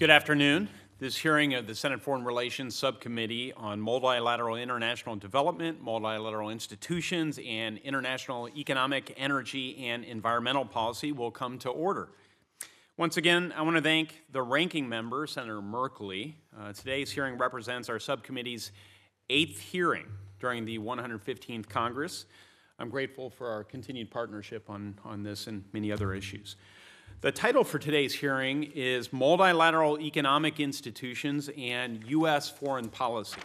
Good afternoon. This hearing of the Senate Foreign Relations Subcommittee on Multilateral International Development, Multilateral Institutions, and International Economic, Energy, and Environmental Policy will come to order. Once again, I want to thank the ranking member, Senator Merkley. Uh, today's hearing represents our subcommittee's eighth hearing during the 115th Congress. I'm grateful for our continued partnership on, on this and many other issues. The title for today's hearing is Multilateral Economic Institutions and U.S. Foreign Policy.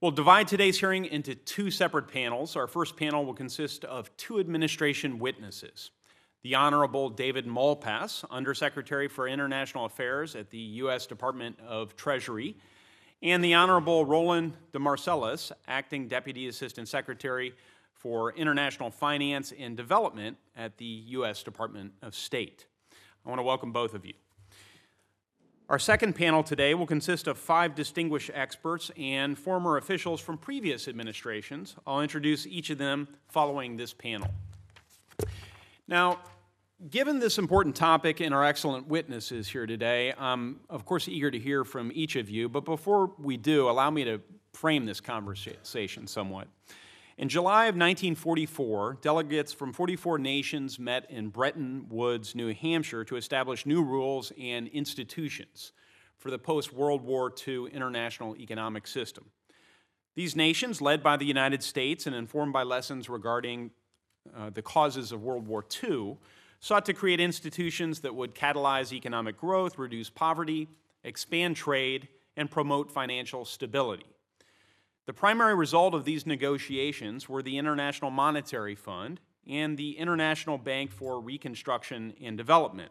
We'll divide today's hearing into two separate panels. Our first panel will consist of two administration witnesses the Honorable David Malpass, Undersecretary for International Affairs at the U.S. Department of Treasury, and the Honorable Roland DeMarcellus, Acting Deputy Assistant Secretary for International Finance and Development at the U.S. Department of State. I want to welcome both of you. Our second panel today will consist of five distinguished experts and former officials from previous administrations. I'll introduce each of them following this panel. Now, given this important topic and our excellent witnesses here today, I'm of course eager to hear from each of you, but before we do, allow me to frame this conversation somewhat. In July of 1944, delegates from 44 nations met in Bretton Woods, New Hampshire, to establish new rules and institutions for the post World War II international economic system. These nations, led by the United States and informed by lessons regarding uh, the causes of World War II, sought to create institutions that would catalyze economic growth, reduce poverty, expand trade, and promote financial stability. The primary result of these negotiations were the International Monetary Fund and the International Bank for Reconstruction and Development,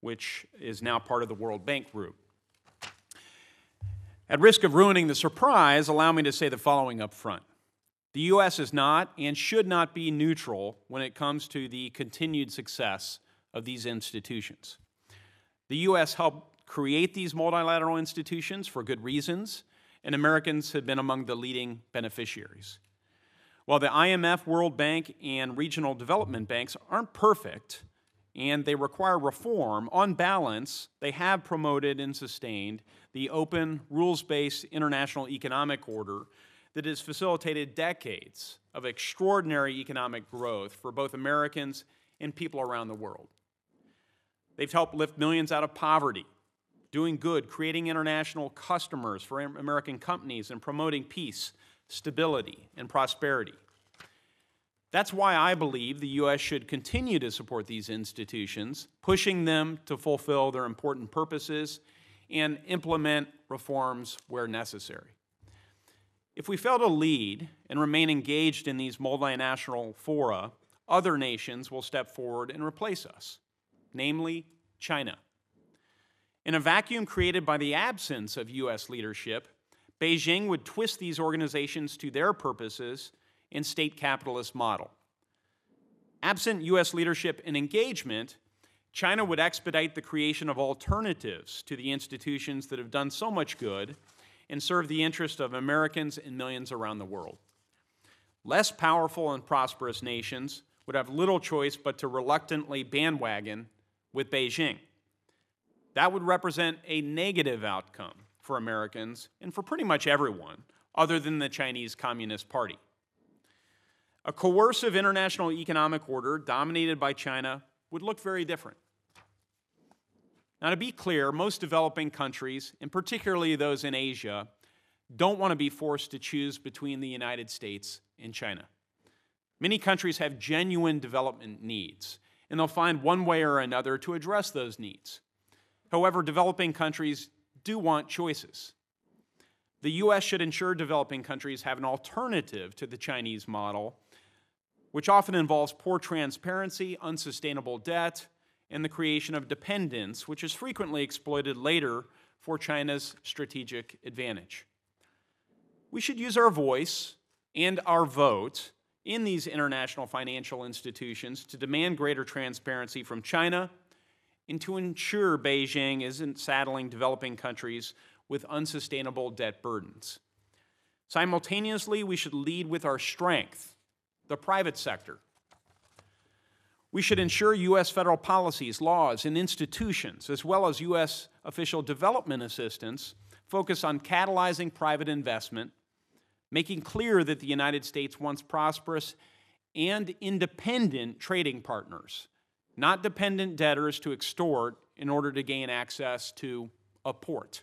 which is now part of the World Bank Group. At risk of ruining the surprise, allow me to say the following up front. The U.S. is not and should not be neutral when it comes to the continued success of these institutions. The U.S. helped create these multilateral institutions for good reasons and Americans have been among the leading beneficiaries. While the IMF, World Bank, and regional development banks aren't perfect and they require reform, on balance, they have promoted and sustained the open, rules based international economic order that has facilitated decades of extraordinary economic growth for both Americans and people around the world. They've helped lift millions out of poverty doing good, creating international customers for American companies, and promoting peace, stability, and prosperity. That's why I believe the U.S. should continue to support these institutions, pushing them to fulfill their important purposes and implement reforms where necessary. If we fail to lead and remain engaged in these multinational fora, other nations will step forward and replace us, namely China. In a vacuum created by the absence of U.S. leadership, Beijing would twist these organizations to their purposes in state capitalist model. Absent U.S. leadership and engagement, China would expedite the creation of alternatives to the institutions that have done so much good and serve the interest of Americans and millions around the world. Less powerful and prosperous nations would have little choice but to reluctantly bandwagon with Beijing. That would represent a negative outcome for Americans and for pretty much everyone other than the Chinese Communist Party. A coercive international economic order dominated by China would look very different. Now, to be clear, most developing countries, and particularly those in Asia, don't want to be forced to choose between the United States and China. Many countries have genuine development needs, and they'll find one way or another to address those needs. However, developing countries do want choices. The U.S. should ensure developing countries have an alternative to the Chinese model, which often involves poor transparency, unsustainable debt, and the creation of dependence, which is frequently exploited later for China's strategic advantage. We should use our voice and our vote in these international financial institutions to demand greater transparency from China and to ensure Beijing isn't saddling developing countries with unsustainable debt burdens. Simultaneously, we should lead with our strength, the private sector. We should ensure U.S. federal policies, laws, and institutions, as well as U.S. official development assistance, focus on catalyzing private investment, making clear that the United States wants prosperous and independent trading partners, not dependent debtors to extort in order to gain access to a port.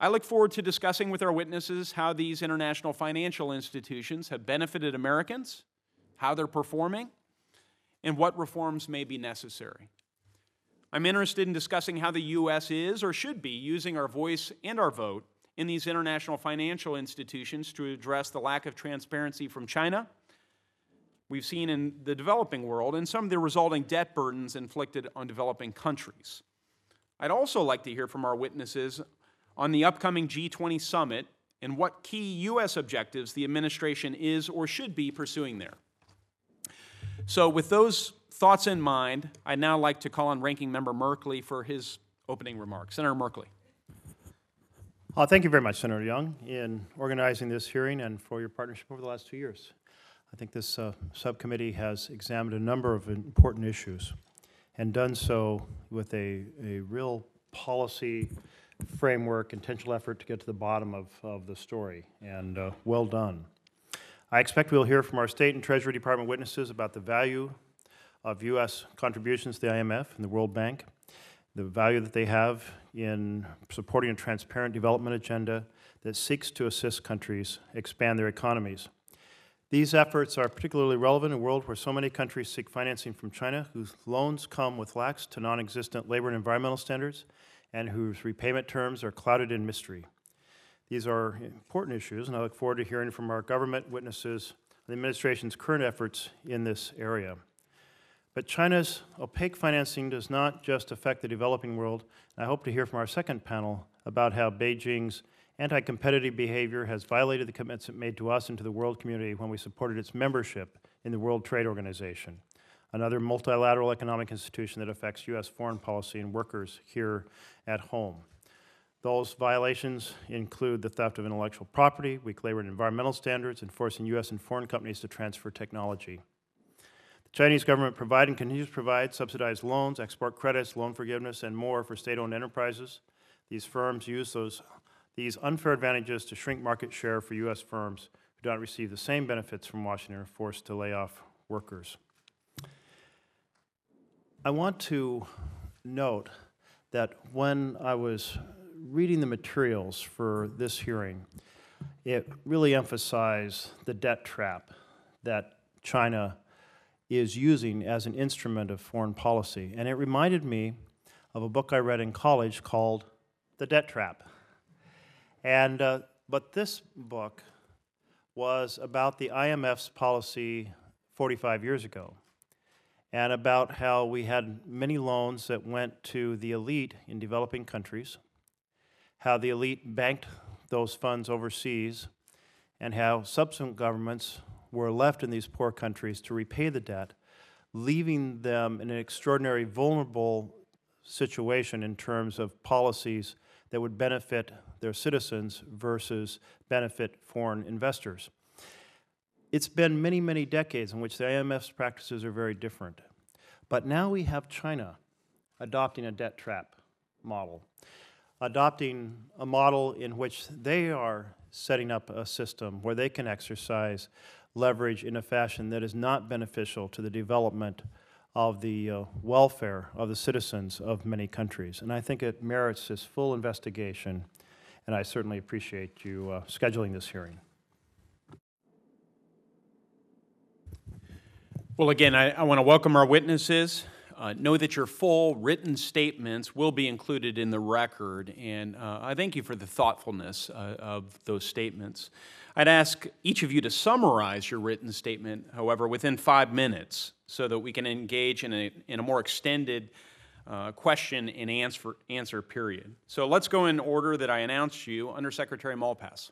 I look forward to discussing with our witnesses how these international financial institutions have benefited Americans, how they're performing, and what reforms may be necessary. I'm interested in discussing how the U.S. is or should be using our voice and our vote in these international financial institutions to address the lack of transparency from China we've seen in the developing world and some of the resulting debt burdens inflicted on developing countries. I'd also like to hear from our witnesses on the upcoming G20 summit and what key U.S. objectives the administration is or should be pursuing there. So, with those thoughts in mind, I'd now like to call on Ranking Member Merkley for his opening remarks. Senator Merkley. Uh, thank you very much, Senator Young, in organizing this hearing and for your partnership over the last two years. I think this uh, subcommittee has examined a number of important issues and done so with a, a real policy framework, intentional effort to get to the bottom of, of the story, and uh, well done. I expect we'll hear from our State and Treasury Department witnesses about the value of U.S. contributions to the IMF and the World Bank, the value that they have in supporting a transparent development agenda that seeks to assist countries expand their economies. These efforts are particularly relevant in a world where so many countries seek financing from China, whose loans come with lax to non existent labor and environmental standards, and whose repayment terms are clouded in mystery. These are important issues, and I look forward to hearing from our government witnesses the administration's current efforts in this area. But China's opaque financing does not just affect the developing world. I hope to hear from our second panel about how Beijing's anti competitive behavior has violated the commitments it made to us and to the world community when we supported its membership in the World Trade Organization another multilateral economic institution that affects U.S. foreign policy and workers here at home. Those violations include the theft of intellectual property, weak labor and environmental standards, and forcing U.S. and foreign companies to transfer technology. The Chinese government provides and continues to provide subsidized loans, export credits, loan forgiveness, and more for state-owned enterprises. These firms use those, these unfair advantages to shrink market share for U.S. firms who do not receive the same benefits from Washington are forced to lay off workers. I want to note that when I was reading the materials for this hearing, it really emphasized the debt trap that China is using as an instrument of foreign policy. And it reminded me of a book I read in college called The Debt Trap. And, uh, but this book was about the IMF's policy 45 years ago and about how we had many loans that went to the elite in developing countries, how the elite banked those funds overseas, and how subsequent governments were left in these poor countries to repay the debt, leaving them in an extraordinary vulnerable situation in terms of policies that would benefit their citizens versus benefit foreign investors it's been many, many decades in which the IMF's practices are very different. But now we have China adopting a debt trap model, adopting a model in which they are setting up a system where they can exercise leverage in a fashion that is not beneficial to the development of the uh, welfare of the citizens of many countries. And I think it merits this full investigation, and I certainly appreciate you uh, scheduling this hearing. Well, again, I, I want to welcome our witnesses. Uh, know that your full written statements will be included in the record, and uh, I thank you for the thoughtfulness uh, of those statements. I'd ask each of you to summarize your written statement, however, within five minutes so that we can engage in a, in a more extended uh, question and answer, answer period. So let's go in order that I announced you. Undersecretary Malpass.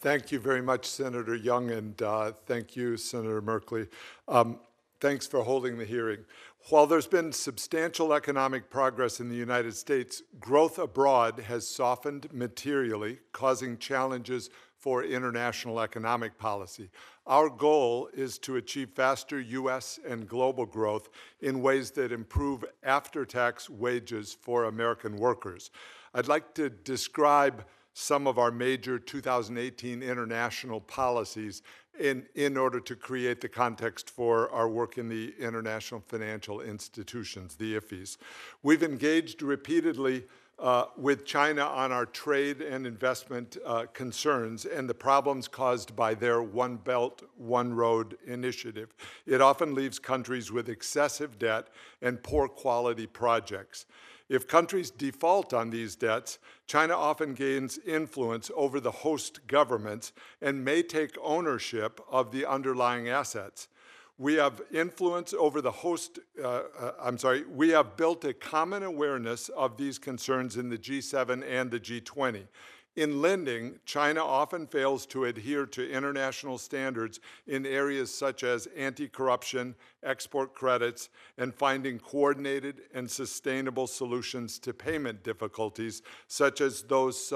Thank you very much, Senator Young, and uh, thank you, Senator Merkley. Um, thanks for holding the hearing. While there's been substantial economic progress in the United States, growth abroad has softened materially, causing challenges for international economic policy. Our goal is to achieve faster U.S. and global growth in ways that improve after-tax wages for American workers. I'd like to describe some of our major 2018 international policies in, in order to create the context for our work in the international financial institutions, the IFIs. We've engaged repeatedly uh, with China on our trade and investment uh, concerns and the problems caused by their One Belt, One Road initiative. It often leaves countries with excessive debt and poor quality projects. If countries default on these debts, China often gains influence over the host governments and may take ownership of the underlying assets. We have influence over the host, uh, uh, I'm sorry, we have built a common awareness of these concerns in the G7 and the G20. In lending, China often fails to adhere to international standards in areas such as anti-corruption, export credits, and finding coordinated and sustainable solutions to payment difficulties, such as those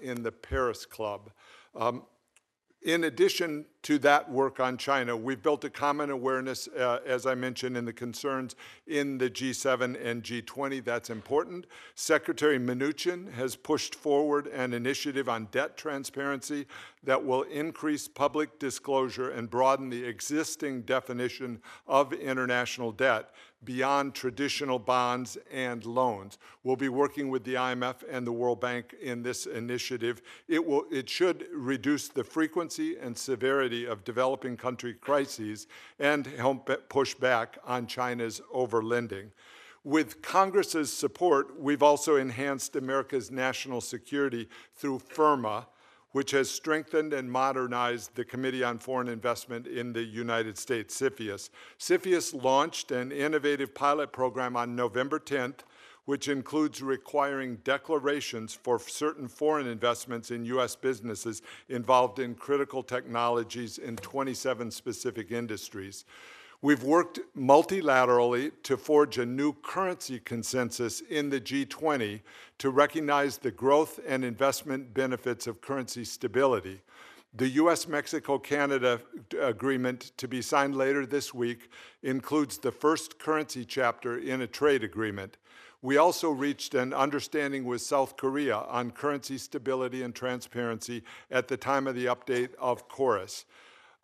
in the Paris Club. Um, in addition to that work on China, we've built a common awareness, uh, as I mentioned, in the concerns in the G7 and G20. That's important. Secretary Mnuchin has pushed forward an initiative on debt transparency that will increase public disclosure and broaden the existing definition of international debt beyond traditional bonds and loans. We'll be working with the IMF and the World Bank in this initiative. It, will, it should reduce the frequency and severity of developing country crises and help push back on China's overlending. With Congress's support, we've also enhanced America's national security through FIRRMA, which has strengthened and modernized the Committee on Foreign Investment in the United States, CFIUS. CFIUS launched an innovative pilot program on November 10th, which includes requiring declarations for certain foreign investments in U.S. businesses involved in critical technologies in 27 specific industries. We've worked multilaterally to forge a new currency consensus in the G20 to recognize the growth and investment benefits of currency stability. The US Mexico Canada agreement to be signed later this week includes the first currency chapter in a trade agreement. We also reached an understanding with South Korea on currency stability and transparency at the time of the update of KORUS.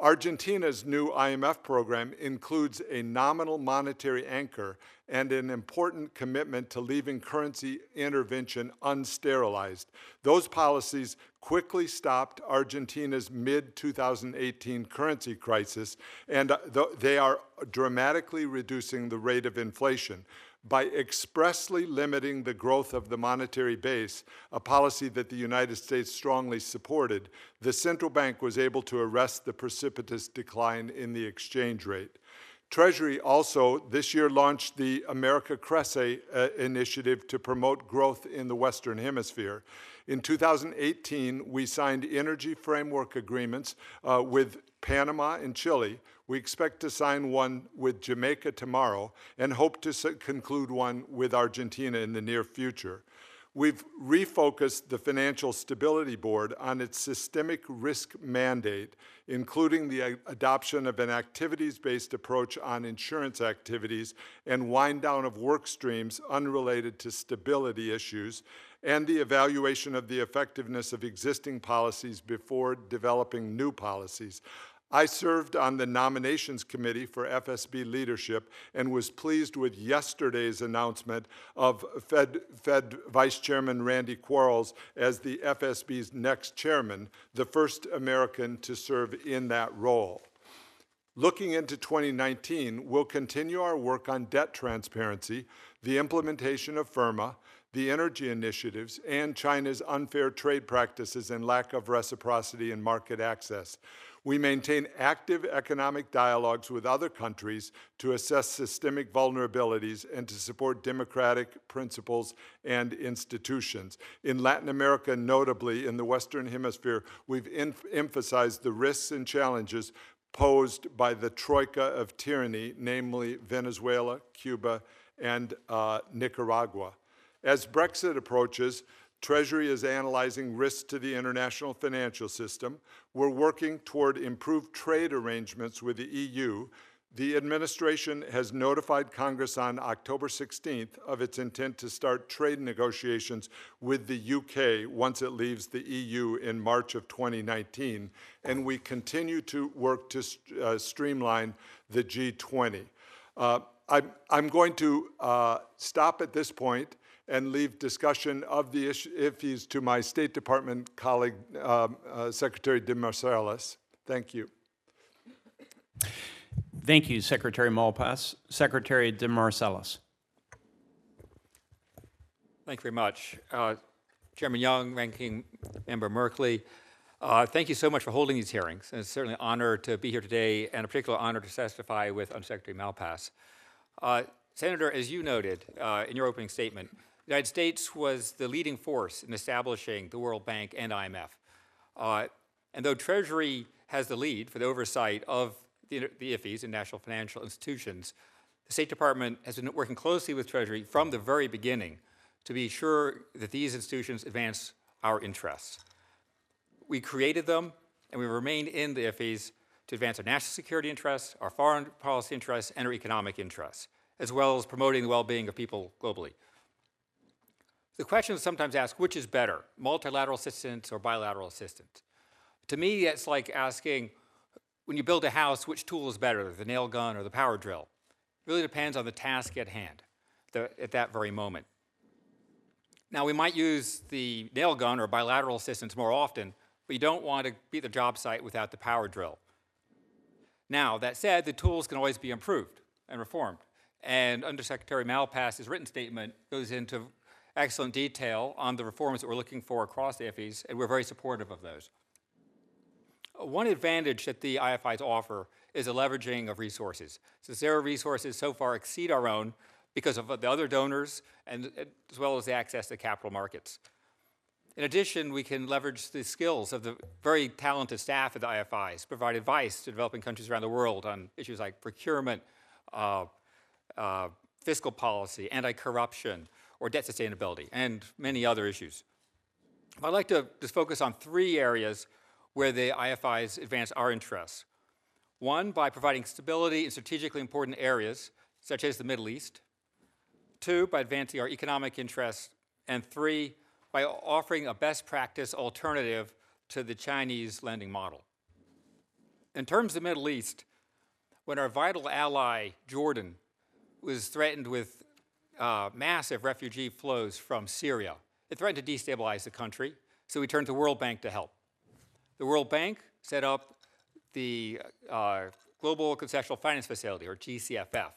Argentina's new IMF program includes a nominal monetary anchor and an important commitment to leaving currency intervention unsterilized. Those policies quickly stopped Argentina's mid 2018 currency crisis, and uh, they are dramatically reducing the rate of inflation by expressly limiting the growth of the monetary base, a policy that the United States strongly supported, the central bank was able to arrest the precipitous decline in the exchange rate. Treasury also this year launched the America Crece uh, initiative to promote growth in the Western Hemisphere. In 2018, we signed energy framework agreements uh, with Panama and Chile, we expect to sign one with Jamaica tomorrow and hope to conclude one with Argentina in the near future. We've refocused the Financial Stability Board on its systemic risk mandate, including the adoption of an activities-based approach on insurance activities and wind down of work streams unrelated to stability issues, and the evaluation of the effectiveness of existing policies before developing new policies. I served on the nominations committee for FSB leadership and was pleased with yesterday's announcement of Fed, Fed Vice Chairman Randy Quarles as the FSB's next chairman, the first American to serve in that role. Looking into 2019, we'll continue our work on debt transparency, the implementation of FIRRMA, the energy initiatives, and China's unfair trade practices and lack of reciprocity in market access. We maintain active economic dialogues with other countries to assess systemic vulnerabilities and to support democratic principles and institutions. In Latin America, notably in the Western Hemisphere, we've emphasized the risks and challenges posed by the troika of tyranny, namely Venezuela, Cuba, and uh, Nicaragua. As Brexit approaches, Treasury is analyzing risks to the international financial system. We're working toward improved trade arrangements with the EU. The administration has notified Congress on October 16th of its intent to start trade negotiations with the UK once it leaves the EU in March of 2019. And we continue to work to uh, streamline the G20. Uh, I'm, I'm, going to uh, stop at this point and leave discussion of the issues to my State Department colleague, um, uh, Secretary de Marcellus. Thank you. Thank you, Secretary Malpass. Secretary de Marcellus. Thank you very much. Uh, Chairman Young, Ranking Member Merkley, uh, thank you so much for holding these hearings. And it's certainly an honor to be here today and a particular honor to testify with Undersecretary Malpass. Uh, Senator, as you noted uh, in your opening statement, the United States was the leading force in establishing the World Bank and IMF. Uh, and though Treasury has the lead for the oversight of the, the IFIs and national financial institutions, the State Department has been working closely with Treasury from the very beginning to be sure that these institutions advance our interests. We created them, and we remain in the IFIs to advance our national security interests, our foreign policy interests, and our economic interests, as well as promoting the well-being of people globally. The question is sometimes asked, which is better, multilateral assistance or bilateral assistance? To me, it's like asking, when you build a house, which tool is better, the nail gun or the power drill? It really depends on the task at hand the, at that very moment. Now, we might use the nail gun or bilateral assistance more often, but you don't want to be the job site without the power drill. Now, that said, the tools can always be improved and reformed. And Undersecretary Malpass's written statement goes into excellent detail on the reforms that we're looking for across the IFIs, and we're very supportive of those. One advantage that the IFIs offer is the leveraging of resources. Since their resources so far exceed our own because of the other donors and as well as the access to capital markets. In addition, we can leverage the skills of the very talented staff at the IFIs, provide advice to developing countries around the world on issues like procurement, uh, uh, fiscal policy, anti-corruption, or debt sustainability, and many other issues. I'd like to just focus on three areas where the IFIs advance our interests. One, by providing stability in strategically important areas, such as the Middle East. Two, by advancing our economic interests. And three, by offering a best practice alternative to the Chinese lending model. In terms of the Middle East, when our vital ally, Jordan, was threatened with uh, massive refugee flows from Syria. It threatened to destabilize the country, so we turned to the World Bank to help. The World Bank set up the uh, Global Concessional Finance Facility, or GCFF,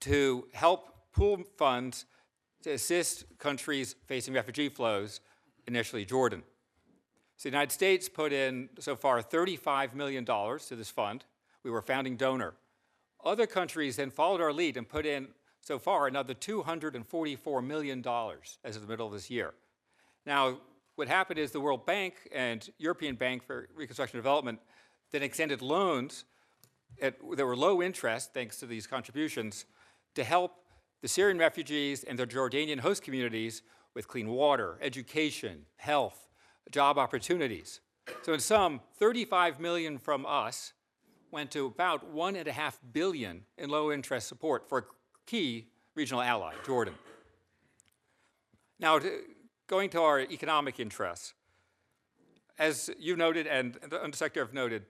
to help pool funds to assist countries facing refugee flows, initially Jordan. So the United States put in so far $35 million to this fund. We were a founding donor. Other countries then followed our lead and put in so far another $244 million as of the middle of this year. Now, what happened is the World Bank and European Bank for Reconstruction and Development then extended loans at, that were low interest, thanks to these contributions, to help the Syrian refugees and their Jordanian host communities with clean water, education, health, job opportunities. So in sum, 35 million from us went to about one and a half billion in low interest support for key regional ally, Jordan. Now, to, going to our economic interests, as you noted and the Undersecretary have noted,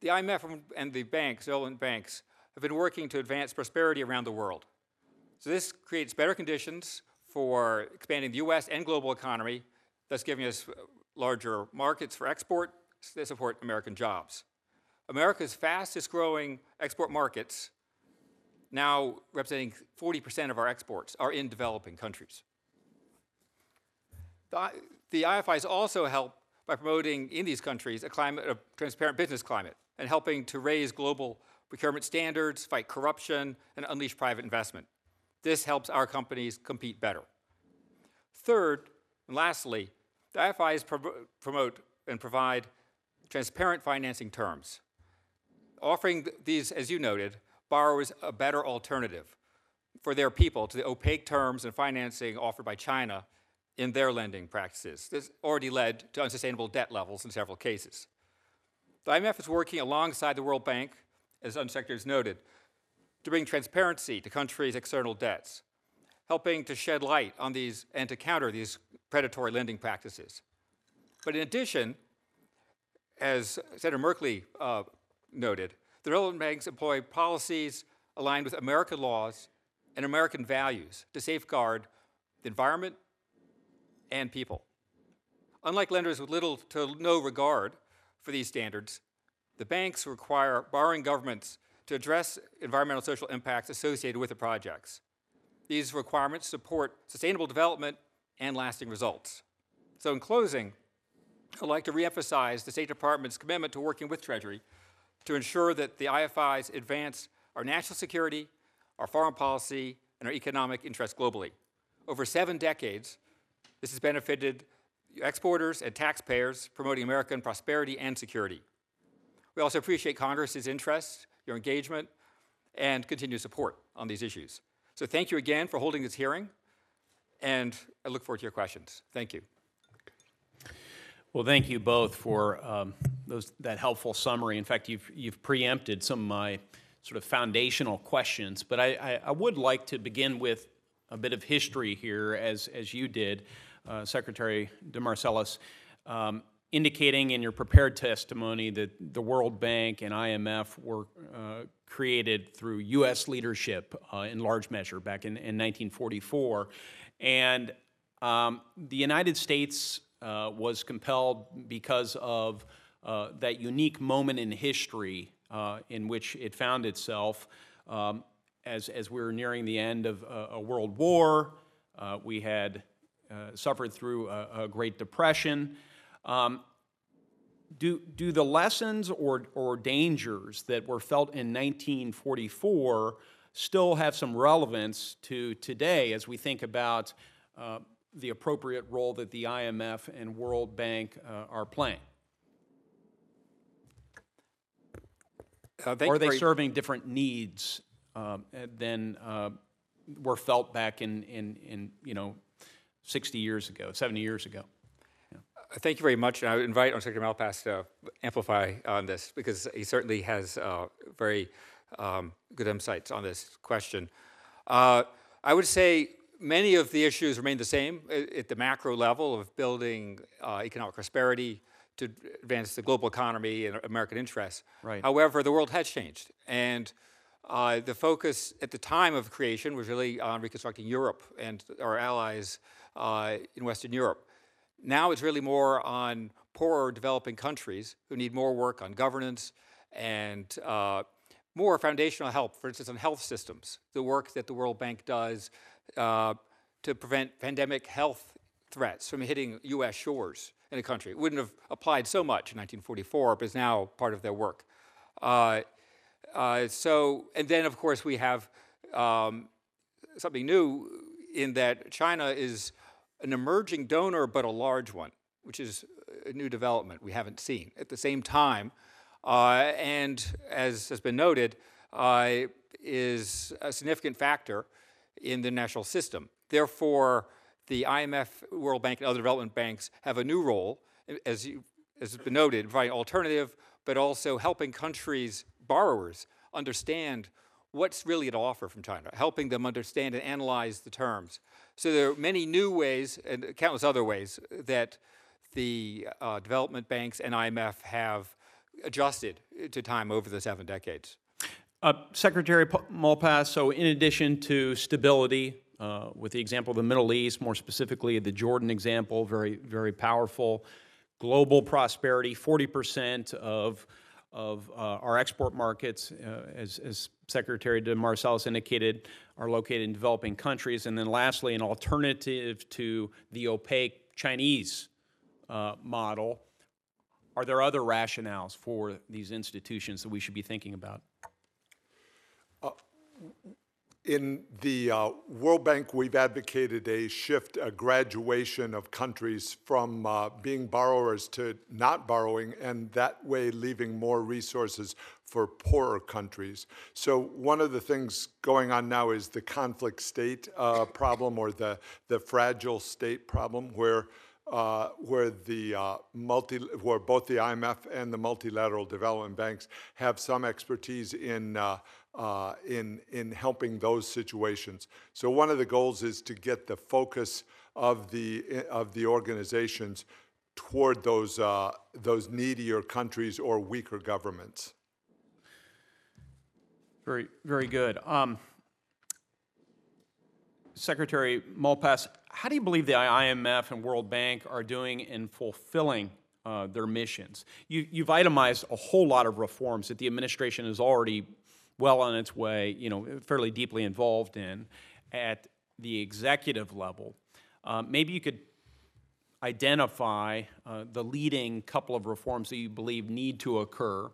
the IMF and the banks, Zealand banks, have been working to advance prosperity around the world. So this creates better conditions for expanding the U.S. and global economy, thus giving us larger markets for export that support American jobs. America's fastest growing export markets now representing 40% of our exports, are in developing countries. The, the IFIs also help by promoting in these countries a climate of transparent business climate and helping to raise global procurement standards, fight corruption, and unleash private investment. This helps our companies compete better. Third, and lastly, the IFIs pro promote and provide transparent financing terms. Offering these, as you noted, borrowers a better alternative for their people to the opaque terms and financing offered by China in their lending practices. This already led to unsustainable debt levels in several cases. The IMF is working alongside the World Bank, as Undersecretary has noted, to bring transparency to countries' external debts, helping to shed light on these and to counter these predatory lending practices. But in addition, as Senator Merkley uh, noted, the development banks employ policies aligned with American laws and American values to safeguard the environment and people. Unlike lenders with little to no regard for these standards, the banks require borrowing governments to address environmental social impacts associated with the projects. These requirements support sustainable development and lasting results. So in closing, I'd like to reemphasize the State Department's commitment to working with Treasury to ensure that the IFIs advance our national security, our foreign policy, and our economic interests globally. Over seven decades, this has benefited exporters and taxpayers, promoting American prosperity and security. We also appreciate Congress's interest, your engagement, and continued support on these issues. So thank you again for holding this hearing, and I look forward to your questions. Thank you. Well, thank you both for um, those, that helpful summary. In fact, you've, you've preempted some of my sort of foundational questions, but I, I, I would like to begin with a bit of history here, as, as you did, uh, Secretary DeMarcellus, um, indicating in your prepared testimony that the World Bank and IMF were uh, created through U.S. leadership uh, in large measure back in, in 1944. And um, the United States uh, was compelled because of uh, that unique moment in history uh, in which it found itself um, as, as we were nearing the end of a, a world war. Uh, we had uh, suffered through a, a Great Depression. Um, do, do the lessons or, or dangers that were felt in 1944 still have some relevance to today as we think about uh, the appropriate role that the IMF and World Bank uh, are playing? Uh, thank Or you are they serving different needs um, than uh, were felt back in, in, in, you know, 60 years ago, 70 years ago? Thank you very much. And I would invite Secretary Malpass to amplify on this because he certainly has uh, very um, good insights on this question. Uh, I would say many of the issues remain the same at, at the macro level of building uh, economic prosperity to advance the global economy and American interests. Right. However, the world has changed. And uh, the focus at the time of creation was really on reconstructing Europe and our allies uh, in Western Europe. Now it's really more on poorer developing countries who need more work on governance and uh, more foundational help, for instance, on health systems, the work that the World Bank does uh, to prevent pandemic health threats from hitting U.S. shores in a country. It wouldn't have applied so much in 1944, but is now part of their work. Uh, uh, so, and then of course we have um, something new in that China is an emerging donor, but a large one, which is a new development we haven't seen. At the same time, uh, and as has been noted, uh, is a significant factor in the national system. Therefore, the IMF, World Bank, and other development banks have a new role, as, you, as has been noted, providing alternative, but also helping countries, borrowers, understand what's really at offer from China, helping them understand and analyze the terms. So there are many new ways and countless other ways that the uh, development banks and IMF have adjusted to time over the seven decades. Uh, Secretary P- Malpass, so in addition to stability, uh, with the example of the Middle East, more specifically the Jordan example, very, very powerful, global prosperity, 40% of, of uh, our export markets, uh, as, as Secretary DeMarcellus indicated, are located in developing countries. And then lastly, an alternative to the opaque Chinese uh, model. Are there other rationales for these institutions that we should be thinking about? In the uh, World Bank, we've advocated a shift, a graduation of countries from uh, being borrowers to not borrowing, and that way leaving more resources for poorer countries. So one of the things going on now is the conflict state uh, problem or the, the fragile state problem, where uh, where the uh, multi, where both the IMF and the multilateral development banks have some expertise in uh, uh, in in helping those situations. So one of the goals is to get the focus of the of the organizations toward those uh, those needier countries or weaker governments. Very, very good. Um, Secretary Malpass, how do you believe the IMF and World Bank are doing in fulfilling uh, their missions? You, you've itemized a whole lot of reforms that the administration has already well on its way, you know, fairly deeply involved in at the executive level. Uh, maybe you could identify uh, the leading couple of reforms that you believe need to occur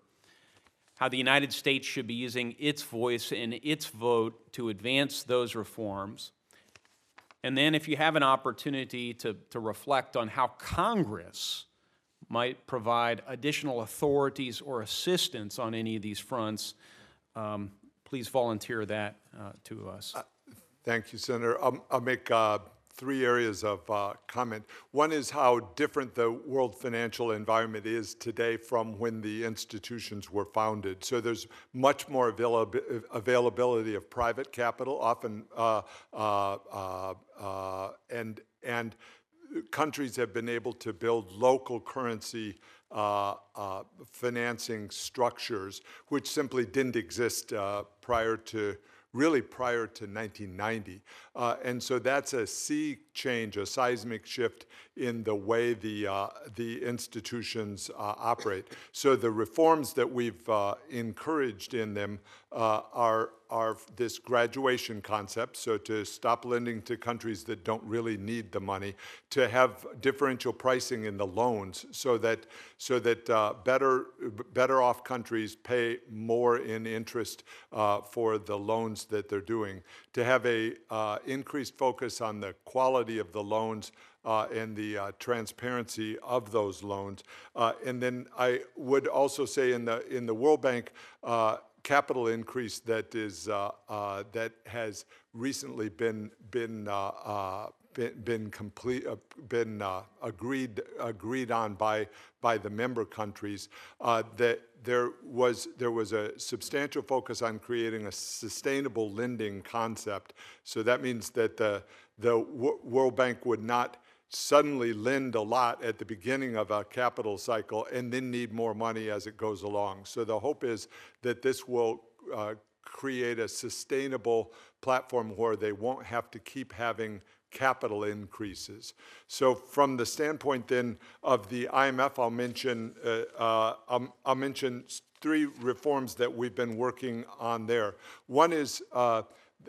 how the United States should be using its voice and its vote to advance those reforms. And then, if you have an opportunity to, to reflect on how Congress might provide additional authorities or assistance on any of these fronts, um, please volunteer that uh, to us. Thank you, Senator. I'll, I'll make uh, three areas of uh, comment. One is how different the world financial environment is today from when the institutions were founded. So there's much more availab- availability of private capital, often, uh, uh, uh, uh and and countries have been able to build local currency. Uh, financing structures, which simply didn't exist prior to really prior to 1990. Uh, and so that's a sea change, a seismic shift in the way the, uh, the institutions uh, operate. So the reforms that we've uh, encouraged in them uh, are, are this graduation concept, so to stop lending to countries that don't really need the money, to have differential pricing in the loans so that, so that uh, better, better off countries pay more in interest uh, for the loans that they're doing, to have a uh, increased focus on the quality of the loans uh, and the uh, transparency of those loans. Uh, and then I would also say in the in the World Bank uh, capital increase that is uh, uh, that has recently been been been, been complete, uh, been uh, agreed agreed on by by the member countries. Uh, that there was there was a substantial focus on creating a sustainable lending concept. So that means that the the World Bank would not suddenly lend a lot at the beginning of a capital cycle and then need more money as it goes along. So the hope is that this will uh, create a sustainable platform where they won't have to keep having capital increases. So from the standpoint then of the IMF, I'll mention, uh, uh, I'll, I'll, mention three reforms that we've been working on there. One is uh,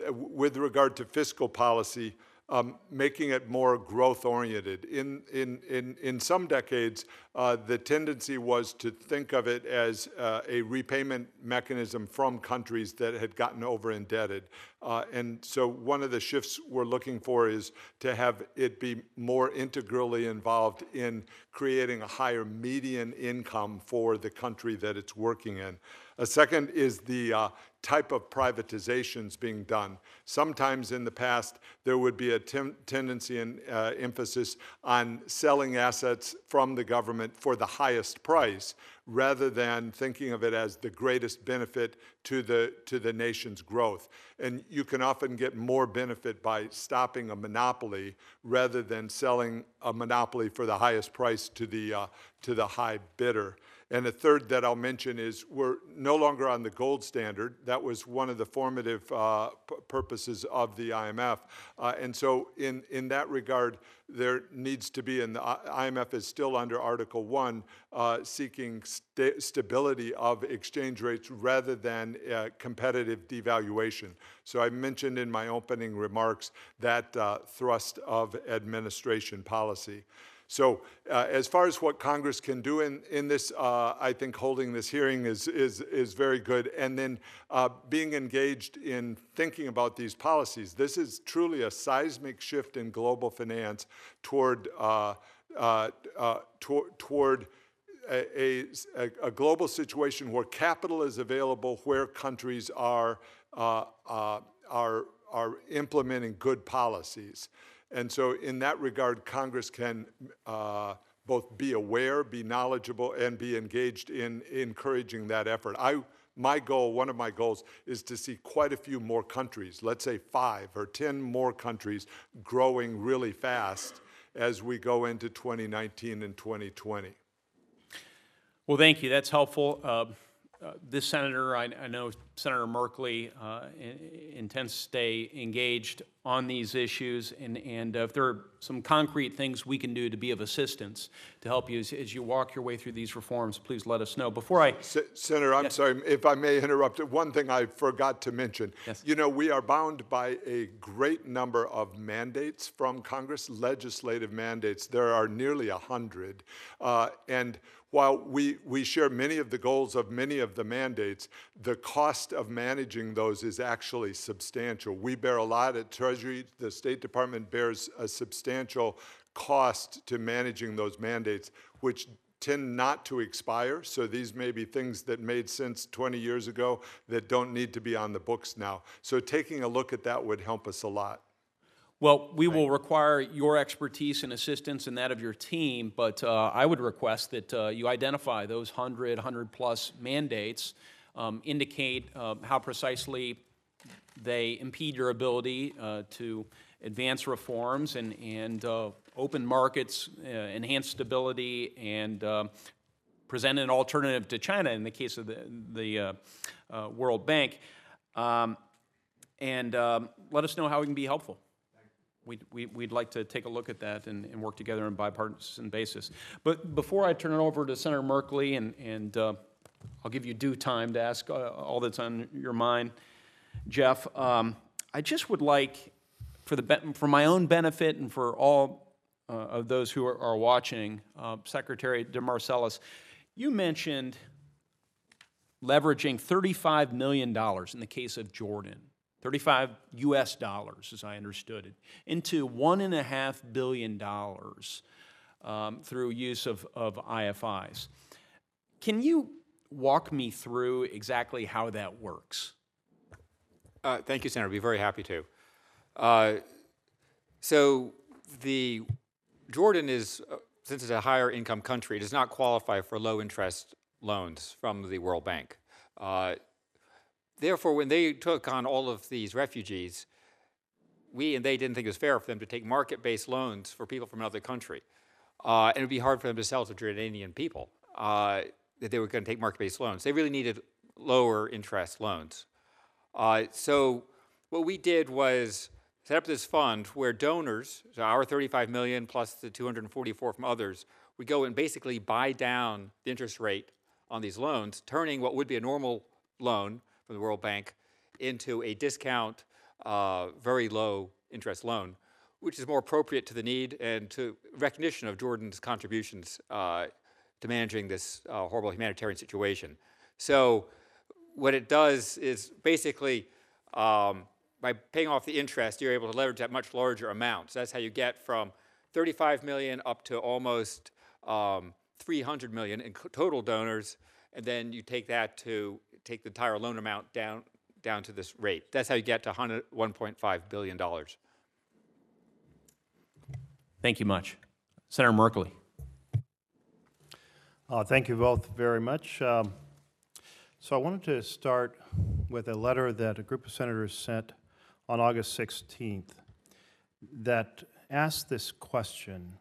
with regard to fiscal policy, um, making it more growth oriented. In, in, in, in some decades, uh, the tendency was to think of it as uh, a repayment mechanism from countries that had gotten over indebted. Uh, and so one of the shifts we're looking for is to have it be more integrally involved in creating a higher median income for the country that it's working in. A second is the uh, type of privatizations being done. Sometimes in the past, there would be a tendency and uh, emphasis on selling assets from the government for the highest price rather than thinking of it as the greatest benefit to the, to the nation's growth. And you can often get more benefit by stopping a monopoly rather than selling a monopoly for the highest price to the, uh, to the high bidder. And the third that I'll mention is we're no longer on the gold standard. That was one of the formative uh, purposes of the IMF. Uh, and so, in, in that regard, there needs to be, and the IMF is still under Article 1, uh, seeking st stability of exchange rates rather than uh, competitive devaluation. So, I mentioned in my opening remarks that uh, thrust of administration policy. So uh, as far as what Congress can do in, in this, uh, I think holding this hearing is, is, is very good. And then uh, being engaged in thinking about these policies. This is truly a seismic shift in global finance toward, uh, uh, uh, toward, a, a, a global situation where capital is available, where countries are, are, are implementing good policies. And so, in that regard, Congress can uh, both be aware, be knowledgeable, and be engaged in encouraging that effort. I, my goal, one of my goals, is to see quite a few more countries, let's say five or 10 more countries, growing really fast as we go into 2019 and 2020. Well, thank you. That's helpful. Uh, uh, This senator, I I know Senator Merkley uh, in- intends to stay engaged on these issues, and and if there are some concrete things we can do to be of assistance to help you as- as you walk your way through these reforms, please let us know. Before I, Senator, I'm sorry, if I may interrupt, one thing I forgot to mention. Yes. You know, we are bound by a great number of mandates from Congress, legislative mandates. There are nearly a 100. Uh, And while we, we share many of the goals of many of the mandates, the cost of managing those is actually substantial. We bear a lot at Treasury, the State Department bears a substantial cost to managing those mandates, which tend not to expire. So these may be things that made sense 20 years ago that don't need to be on the books now. So taking a look at that would help us a lot. Well, we will require your expertise and assistance and that of your team, but uh, I would request that uh, you identify those 100, 100-plus mandates, um, indicate uh, how precisely they impede your ability uh, to advance reforms and, and uh, open markets, uh, enhance stability, and uh, present an alternative to China in the case of the, the uh, uh, World Bank. Um, and um, let us know how we can be helpful. We'd, we- we'd like to take a look at that and, and work together on a bipartisan basis. But before I turn it over to Senator Merkley, and, and uh, I'll give you due time to ask uh, all that's on your mind, Jeff, um, I just would like, for, the, for my own benefit and for all uh, of those who are, are watching, uh, Secretary DeMarcellus, you mentioned leveraging $35 million in the case of Jordan, 35 US dollars, as I understood it, into $1.5 billion um, through use of, of IFIs. Can you walk me through exactly how that works? Uh, Thank you, Senator. I'd be very happy to. Uh, So the, Jordan is, uh, since it's a higher income country, does not qualify for low interest loans from the World Bank. Therefore, when they took on all of these refugees, we and they didn't think it was fair for them to take market-based loans for people from another country. Uh, and it would be hard for them to sell to Jordanian people uh, that they were going to take market-based loans. They really needed lower interest loans. Uh, so what we did was set up this fund where donors, so our 35 million plus the 244 from others, would go and basically buy down the interest rate on these loans, turning what would be a normal loan from the World Bank into a discount, uh, very low interest loan, which is more appropriate to the need and to recognition of Jordan's contributions uh, to managing this uh, horrible humanitarian situation. So what it does is basically um, by paying off the interest, you're able to leverage that much larger amounts. That's how you get from 35 million up to almost um, 300 million in total donors, and then you take that to take the entire loan amount down down to this rate. That's how you get to 100 1.5 billion dollars. Thank you much. Senator Merkley. Uh, Thank you both very much. Um, So I wanted to start with a letter that a group of senators sent on August 16th that asked this question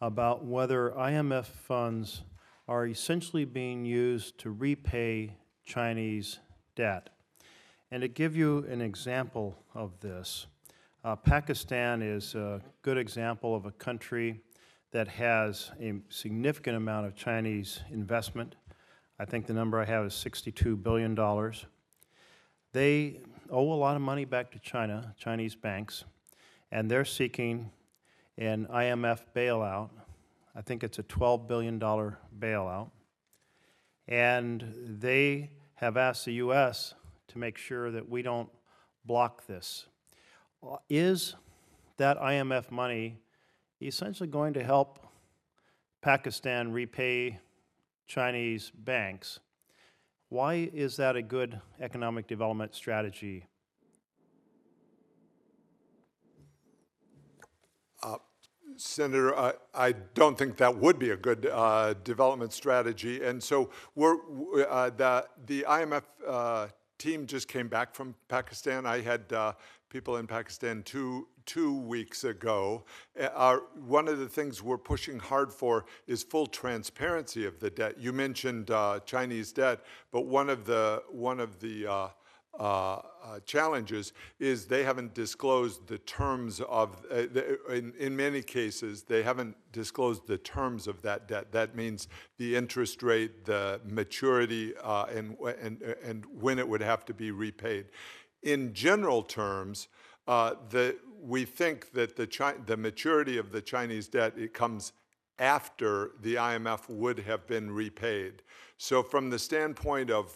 about whether IMF funds are essentially being used to repay Chinese debt. And to give you an example of this, uh, Pakistan is a good example of a country that has a significant amount of Chinese investment. I think the number I have is $62 billion. They owe a lot of money back to China, Chinese banks, and they're seeking an IMF bailout. I think it's a $12 billion bailout. And they have asked the U.S. to make sure that we don't block this. Is that IMF money essentially going to help Pakistan repay Chinese banks? Why is that a good economic development strategy? Senator, I, I don't think that would be a good uh, development strategy. And so uh, the, the IMF uh, team just came back from Pakistan. I had uh, people in Pakistan two, two weeks ago. Uh, Our, one of the things we're pushing hard for is full transparency of the debt. You mentioned uh, Chinese debt, but one of the, one of the uh, uh, challenges is they haven't disclosed the terms of, uh, the- in, in many cases, they haven't disclosed the terms of that debt. That means the interest rate, the maturity, uh, and, and, and when it would have to be repaid. In general terms, uh, the, we think that the, Chi- the maturity of the Chinese debt, it comes after the IMF would have been repaid. So from the standpoint of,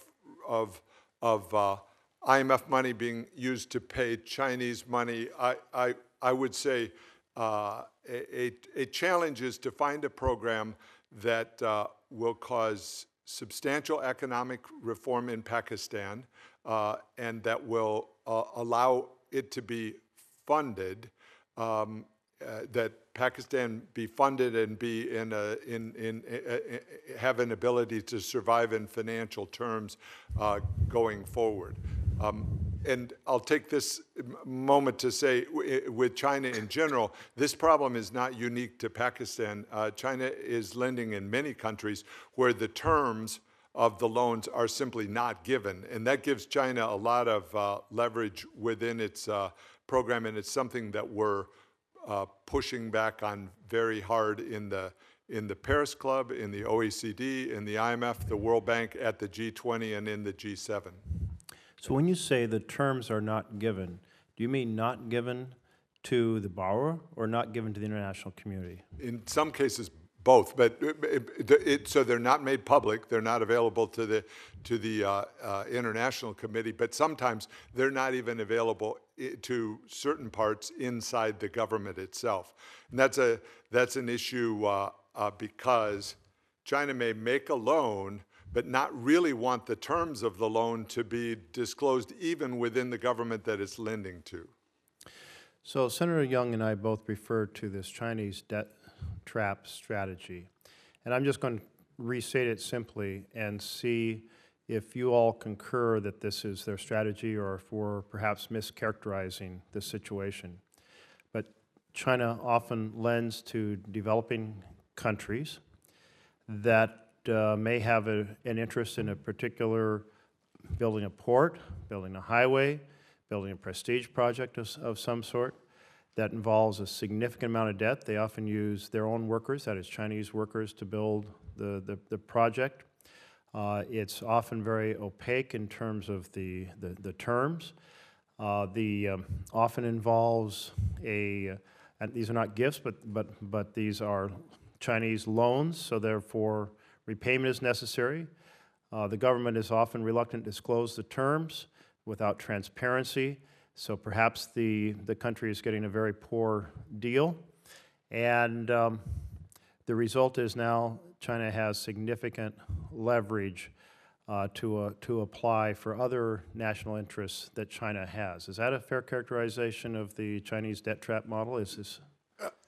of, of uh, IMF money being used to pay Chinese money, I, I, I would say uh, a, a, challenge is to find a program that uh, will cause substantial economic reform in Pakistan uh, and that will uh, allow it to be funded um, uh, that Pakistan be funded and be in a, in, in, have an ability to survive in financial terms uh, going forward. Um, and I'll take this moment to say, with China in general, this problem is not unique to Pakistan. Uh, China is lending in many countries where the terms of the loans are simply not given. And that gives China a lot of uh, leverage within its uh, program, and it's something that we're uh, pushing back on very hard in the, in the Paris Club, in the OECD, in the IMF, the World Bank, at the G20, and in the G7. So when you say the terms are not given, do you mean not given to the borrower or not given to the international community? In some cases, both, but it, it, it- so they're not made public, they're not available to the, to the uh, uh, International Committee, but sometimes they're not even available to certain parts inside the government itself. And that's a, that's an issue uh, uh, because China may make a loan, but not really want the terms of the loan to be disclosed even within the government that it's lending to. So Senator Young and I both refer to this Chinese debt trap strategy. And I'm just going to restate it simply and see if you all concur that this is their strategy or if we're perhaps mischaracterizing the situation. But China often lends to developing countries that uh, may have a, an interest in a particular building a port, building a highway, building a prestige project of, of some sort that involves a significant amount of debt. They often use their own workers, that is Chinese workers, to build the, the, the project. Uh, it's often very opaque in terms of the, the, the terms. Uh, the um, often involves a, and these are not gifts, but, but, but these are Chinese loans, so therefore repayment is necessary. Uh, the government is often reluctant to disclose the terms without transparency, so perhaps the, the country is getting a very poor deal. And um, the result is now China has significant leverage uh, to, uh, to apply for other national interests that China has. Is that a fair characterization of the Chinese debt trap model? Is this?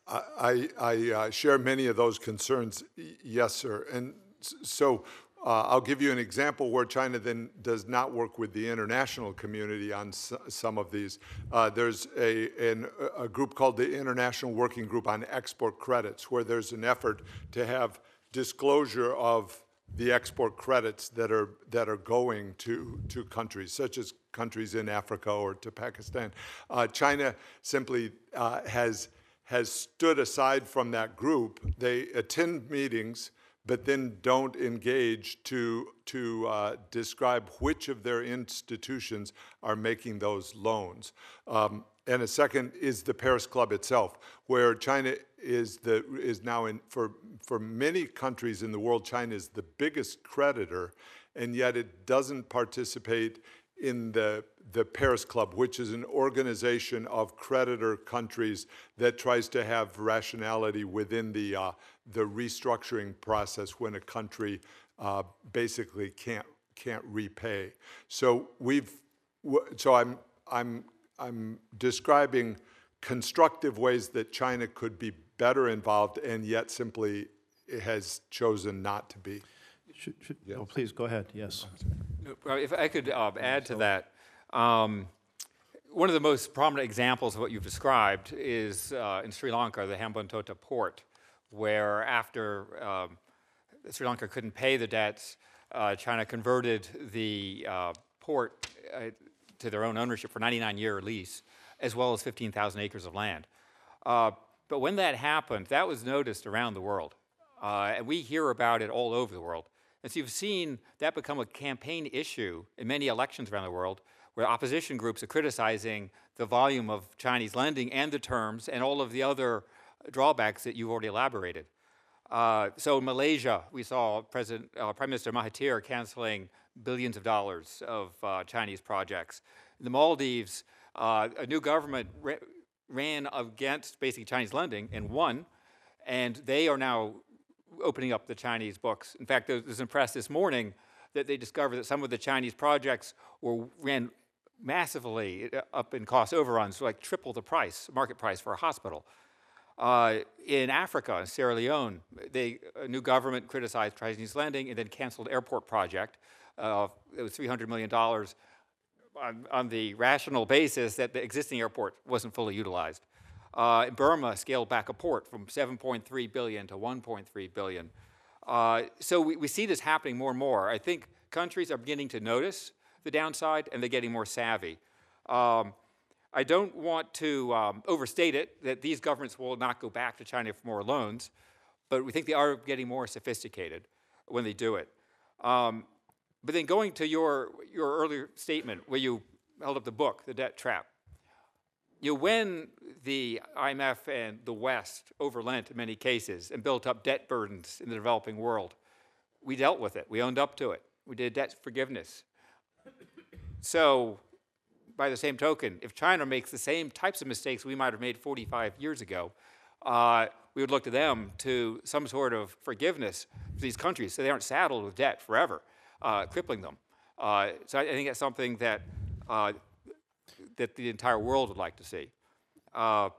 I, I I, uh, share many of those concerns, yes, sir. And so uh, I'll give you an example where China then does not work with the international community on some of these. Uh, There's a, an- a group called the International Working Group on Export Credits, where there's an effort to have disclosure of the export credits that are, that are going to, to countries, such as countries in Africa or to Pakistan. Uh, China simply uh, has, has stood aside from that group. They attend meetings, but then don't engage to, to uh, describe which of their institutions are making those loans. Um, and a second is the Paris Club itself, where China is the is now in for for many countries in the world. China is the biggest creditor, and yet it doesn't participate in the the Paris Club, which is an organization of creditor countries that tries to have rationality within the uh, the restructuring process when a country uh, basically can't can't repay. So we've so I'm I'm I'm describing constructive ways that China could be better involved and yet simply has chosen not to be. Should- should- Oh, please, go ahead, yes. If I could uh, add to that, um, one of the most prominent examples of what you've described is uh, in Sri Lanka, the Hambantota port, where after um, Sri Lanka couldn't pay the debts, uh, China converted the uh, port uh, to their own ownership for 99-year lease, as well as 15,000 acres of land. Uh, but when that happened, that was noticed around the world. Uh, and we hear about it all over the world. And so you've seen that become a campaign issue in many elections around the world, where opposition groups are criticizing the volume of Chinese lending and the terms and all of the other drawbacks that you've already elaborated. Uh, so in Malaysia, we saw President, uh, Prime Minister Mahathir canceling billions of dollars of uh, Chinese projects. In the Maldives, uh, a new government ra- ran against basically Chinese lending and won, and they are now opening up the Chinese books. In fact, I was impressed this morning that they discovered that some of the Chinese projects were ran massively uh, up in cost overruns, like triple the price, market price for a hospital. Uh, in Africa, in Sierra Leone, they, a new government criticized Chinese lending and then canceled airport project. Uh, it was $300 million on, on the rational basis that the existing airport wasn't fully utilized. Uh, Burma scaled back a port from 7.3 billion to 1.3 billion. Uh, so we, we see this happening more and more. I think countries are beginning to notice the downside and they're getting more savvy. Um, I don't want to um, overstate it that these governments will not go back to China for more loans, but we think they are getting more sophisticated when they do it. Um, but then going to your, your earlier statement where you held up the book, The Debt Trap, you know, when the IMF and the West overlent in many cases and built up debt burdens in the developing world, we dealt with it. We owned up to it. We did debt forgiveness. So, by the same token, if China makes the same types of mistakes we might have made 45 years ago, uh, we would look to them to some sort of forgiveness for these countries so they aren't saddled with debt forever, uh, crippling them. Uh, so I, think that's something that uh, that the entire world would like to see. Uh,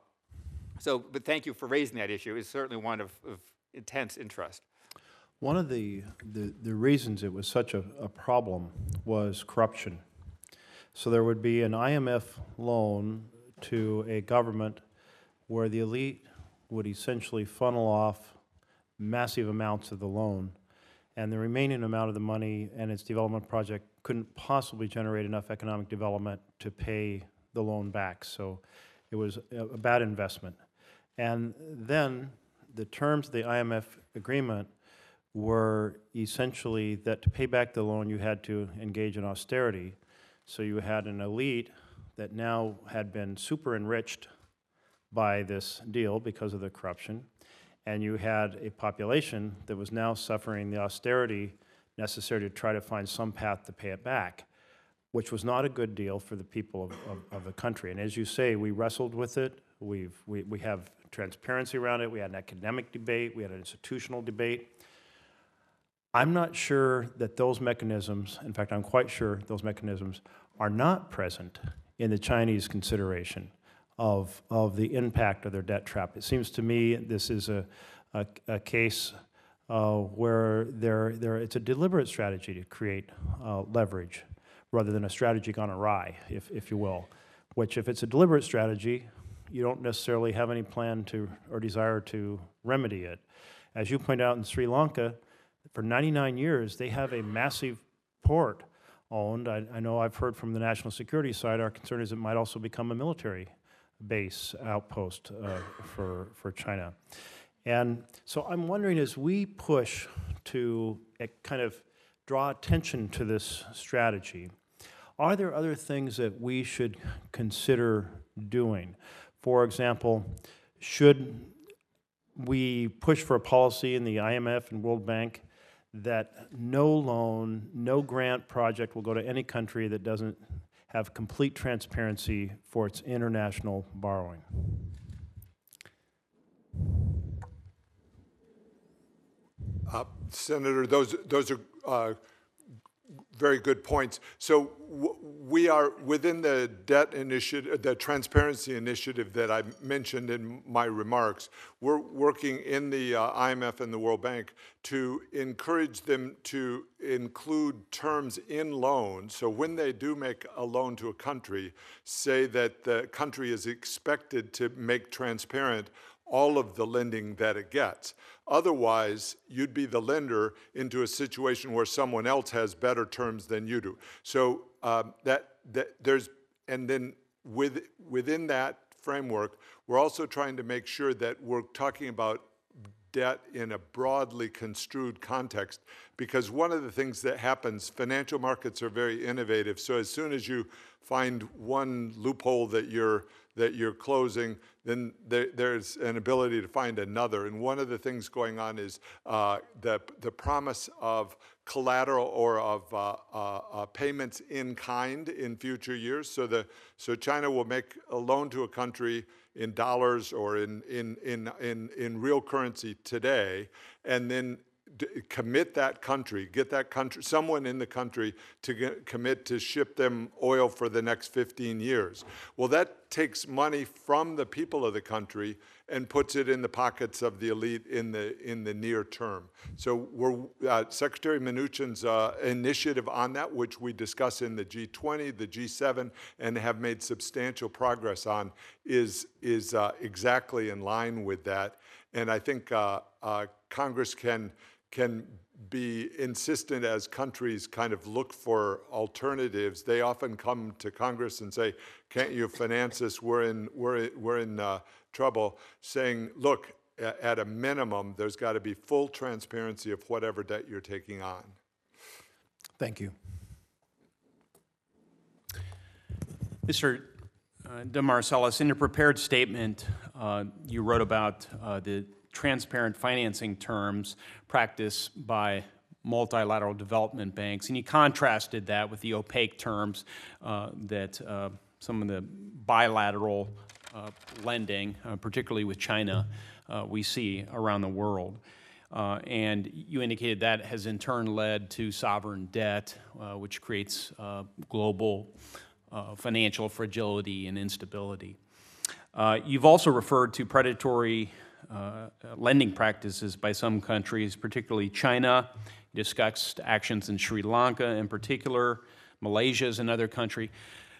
so, but thank you for raising that issue. It's certainly one of, of intense interest. One of the, the, the reasons it was such a, a problem was corruption. So there would be an IMF loan to a government where the elite would essentially funnel off massive amounts of the loan, and the remaining amount of the money and its development project couldn't possibly generate enough economic development to pay the loan back. So it was a, bad investment. And then the terms of the IMF agreement were essentially that to pay back the loan, you had to engage in austerity. So you had an elite that now had been super enriched by this deal because of the corruption, and you had a population that was now suffering the austerity necessary to try to find some path to pay it back, which was not a good deal for the people of, of, of the country. And as you say, we wrestled with it. We've, we, we have transparency around it. We had an academic debate. We had an institutional debate. I'm not sure that those mechanisms, in fact, I'm quite sure those mechanisms are not present in the Chinese consideration of, of the impact of their debt trap. It seems to me this is a, a, a case uh, where there, there, it's a deliberate strategy to create uh, leverage rather than a strategy gone awry, if, if you will. Which, if it's a deliberate strategy, you don't necessarily have any plan to or desire to remedy it. As you point out in Sri Lanka, for 99 years, they have a massive port owned. I, I know I've heard from the national security side, our concern is it might also become a military base outpost uh, for, for China. And so I'm wondering as we push to uh, kind of draw attention to this strategy, are there other things that we should consider doing? For example, should we push for a policy in the IMF and World Bank that no loan, no grant project will go to any country that doesn't have complete transparency for its international borrowing. Senator, those, those are uh, very good points. So we are within the debt initiative, the transparency initiative that I mentioned in my remarks. We're working in the uh, IMF and the World Bank to encourage them to include terms in loans. So when they do make a loan to a country, say that the country is expected to make transparent all of the lending that it gets. Otherwise, you'd be the lender into a situation where someone else has better terms than you do. So um, that, that there's, and then with, within that framework, we're also trying to make sure that we're talking about debt in a broadly construed context because one of the things that happens financial markets are very innovative so as soon as you find one loophole that you're that you're closing then there, there's an ability to find another. And one of the things going on is uh, the the promise of collateral or of uh, uh, uh payments in kind in future years. So the so China will make a loan to a country in dollars or in, in, in, in, in real currency today, and then commit that country, get that country, someone in the country to commit to ship them oil for the next 15 years. Well, that takes money from the people of the country and puts it in the pockets of the elite in the in the near term. So we're uh, Secretary Mnuchin's uh, initiative on that, which we discuss in the G20, the G7, and have made substantial progress on, is is uh, exactly in line with that. And I think uh, uh, Congress can can be insistent as countries kind of look for alternatives. They often come to Congress and say, "Can't you finance this? We're in we're we're in uh, trouble." Saying, "Look, at a minimum, there's got to be full transparency of whatever debt you're taking on." Thank you. Mr. Uh, DeMarcellus, in your prepared statement, uh, you wrote about uh, the transparent financing terms practiced by multilateral development banks, and you contrasted that with the opaque terms uh, that uh, some of the bilateral uh, lending, uh, particularly with China, uh, we see around the world. Uh, and you indicated that has in turn led to sovereign debt, which creates global financial fragility and instability. you've also referred to predatory uh, lending practices by some countries, particularly China. He discussed actions in Sri Lanka in particular. Malaysia is another country.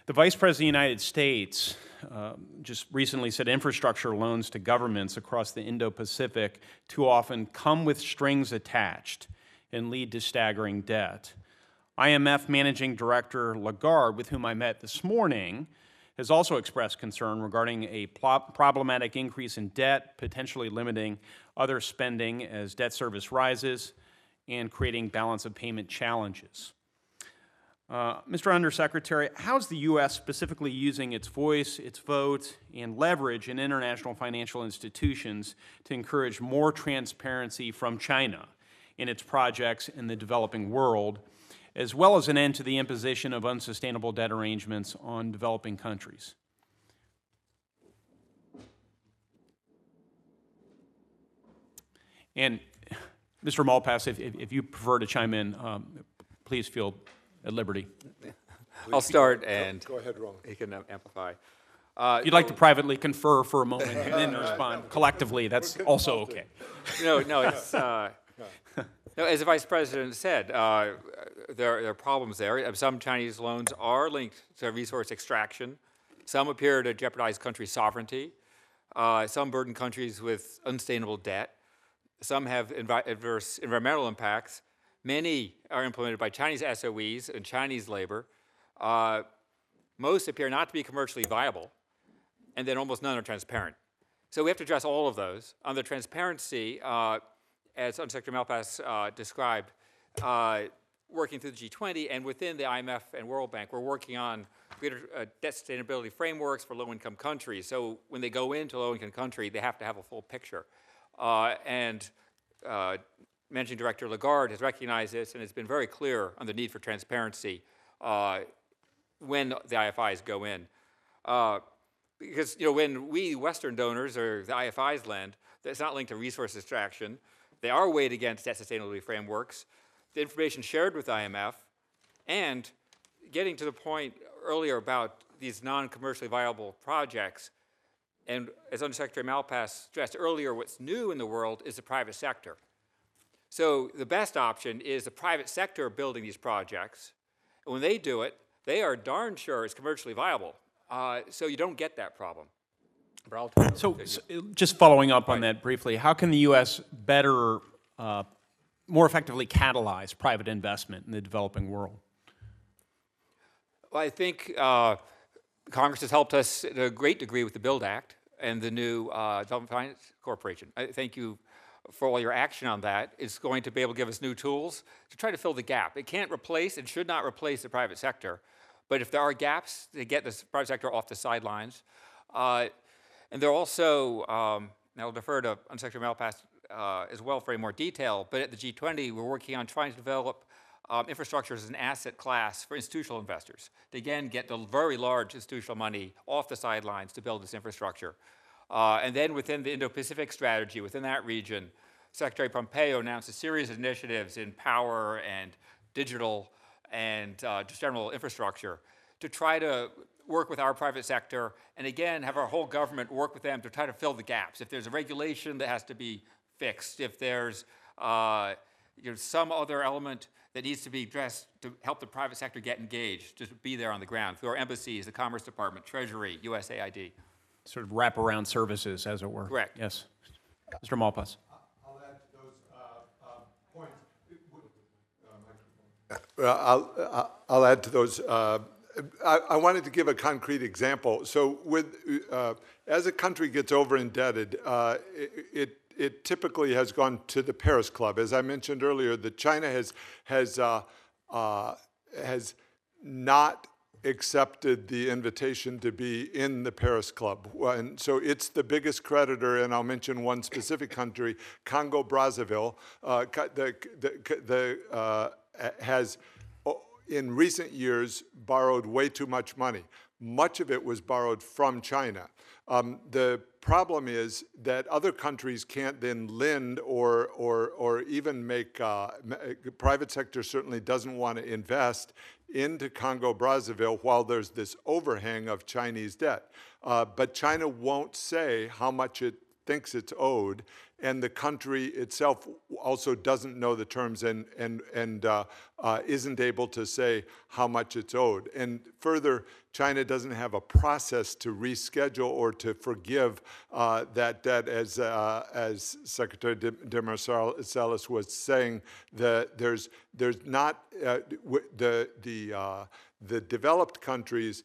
The Vice President of the United States uh, just recently said infrastructure loans to governments across the Indo Pacific too often come with strings attached and lead to staggering debt. IMF Managing Director Lagarde, with whom I met this morning, has also expressed concern regarding a problematic increase in debt, potentially limiting other spending as debt service rises and creating balance of payment challenges. Uh, Mr. Undersecretary, how is the U.S. specifically using its voice, its vote, and leverage in international financial institutions to encourage more transparency from China in its projects in the developing world as well as an end to the imposition of unsustainable debt arrangements on developing countries. And Mr. Malpass, if, if, if, you prefer to chime in, um, please feel at liberty. I'll start and go ahead, Ron. He can amplify. Uh, you'd like to privately confer for a moment and then respond collectively, that's also okay. No, no, it's. Uh, no, as the vice president said, uh, there, there, are problems there. Some Chinese loans are linked to resource extraction. Some appear to jeopardize country sovereignty. Uh, some burden countries with unsustainable debt. Some have adverse environmental impacts. Many are implemented by Chinese SOEs and Chinese labor. Uh, most appear not to be commercially viable, and then almost none are transparent. So we have to address all of those. On the transparency, uh, as Undersecretary Malpass uh, described, uh, working through the G20 and within the IMF and World Bank, we're working on greater uh, debt sustainability frameworks for low-income countries. So when they go into low-income country, they have to have a full picture. Uh, and uh, Managing Director Lagarde has recognized this and has been very clear on the need for transparency uh, when the IFIs go in. Because you know when we Western donors or the IFIs lend, it's not linked to resource extraction. They are weighed against debt sustainability frameworks. The information shared with IMF, and getting to the point earlier about these non-commercially viable projects, and as Undersecretary Malpass stressed earlier, what's new in the world is the private sector. So the best option is the private sector building these projects. And when they do it, they are darn sure it's commercially viable. Uh, so you don't get that problem. But I'll turn it So, over to you. s- uh, just following up on that briefly, how can the U.S. better, uh, more effectively catalyze private investment in the developing world? Well, I think uh, Congress has helped us to a great degree with the Build Act and the new uh, Development Finance Corporation. I thank you for all your action on that. It's going to be able to give us new tools to try to fill the gap. It can't replace and should not replace the private sector, but if there are gaps, to get the private sector off the sidelines. Uh, and they're also, um, and I'll defer to Undersecretary Malpass uh, as well for any more detail, but at the G20, we're working on trying to develop um, infrastructure as an asset class for institutional investors to again get the very large institutional money off the sidelines to build this infrastructure. Uh, and then within the Indo-Pacific strategy, within that region, Secretary Pompeo announced a series of initiatives in power and digital and uh, just general infrastructure to try to work with our private sector and again have our whole government work with them to try to fill the gaps. If there's a regulation that has to be fixed, if there's uh, you know, some other element that needs to be addressed to help the private sector get engaged, just be there on the ground through our embassies, the Commerce Department, Treasury, USAID. Sort of wraparound services, as it were. Correct. Yes. Mr. Malpass. I'll add to those uh, uh, points. Well, I'll, I'll- I'll add to those. uh, I, wanted to give a concrete example. So with, uh, as a country gets over indebted, uh, it, it it typically has gone to the Paris Club. As I mentioned earlier, that China has, has, uh, uh, has not accepted the invitation to be in the Paris Club. And so it's the biggest creditor, and I'll mention one specific country, Congo Brazzaville, uh, the, the, the, uh, has in recent years borrowed way too much money. Much of it was borrowed from China. Um, the problem is that other countries can't then lend or, or, or even make, uh, private sector certainly doesn't want to invest into Congo Brazzaville while there's this overhang of Chinese debt. Uh, but China won't say how much it thinks it's owed, and the country itself also doesn't know the terms and, and, and uh, uh, isn't able to say how much it's owed. And further, China doesn't have a process to reschedule or to forgive uh, that debt, as, uh, as Secretary de, Marcellus was saying, that there's, there's not, uh, the, the, uh, the developed countries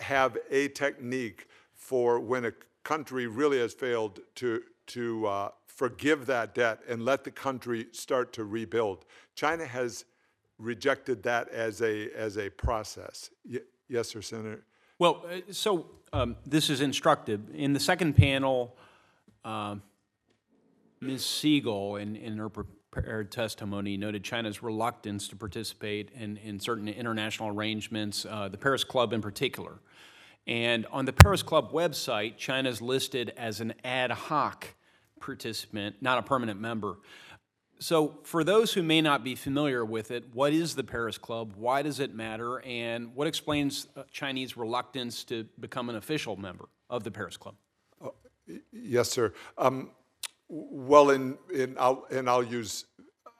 have a technique for when a country really has failed to, to uh, forgive that debt and let the country start to rebuild. China has rejected that as a, as a process. Y- yes, sir, Senator. Well, uh, so um, this is instructive. In the second panel, um, Ms. Siegel, in, in her prepared testimony, noted China's reluctance to participate in, in certain international arrangements, uh, the Paris Club in particular. And on the Paris Club website, China's listed as an ad hoc participant, not a permanent member. So, for those who may not be familiar with it, what is the Paris Club? Why does it matter? And what explains uh, Chinese reluctance to become an official member of the Paris Club? Yes, sir. Um, well, in, in, I'll, and I'll use,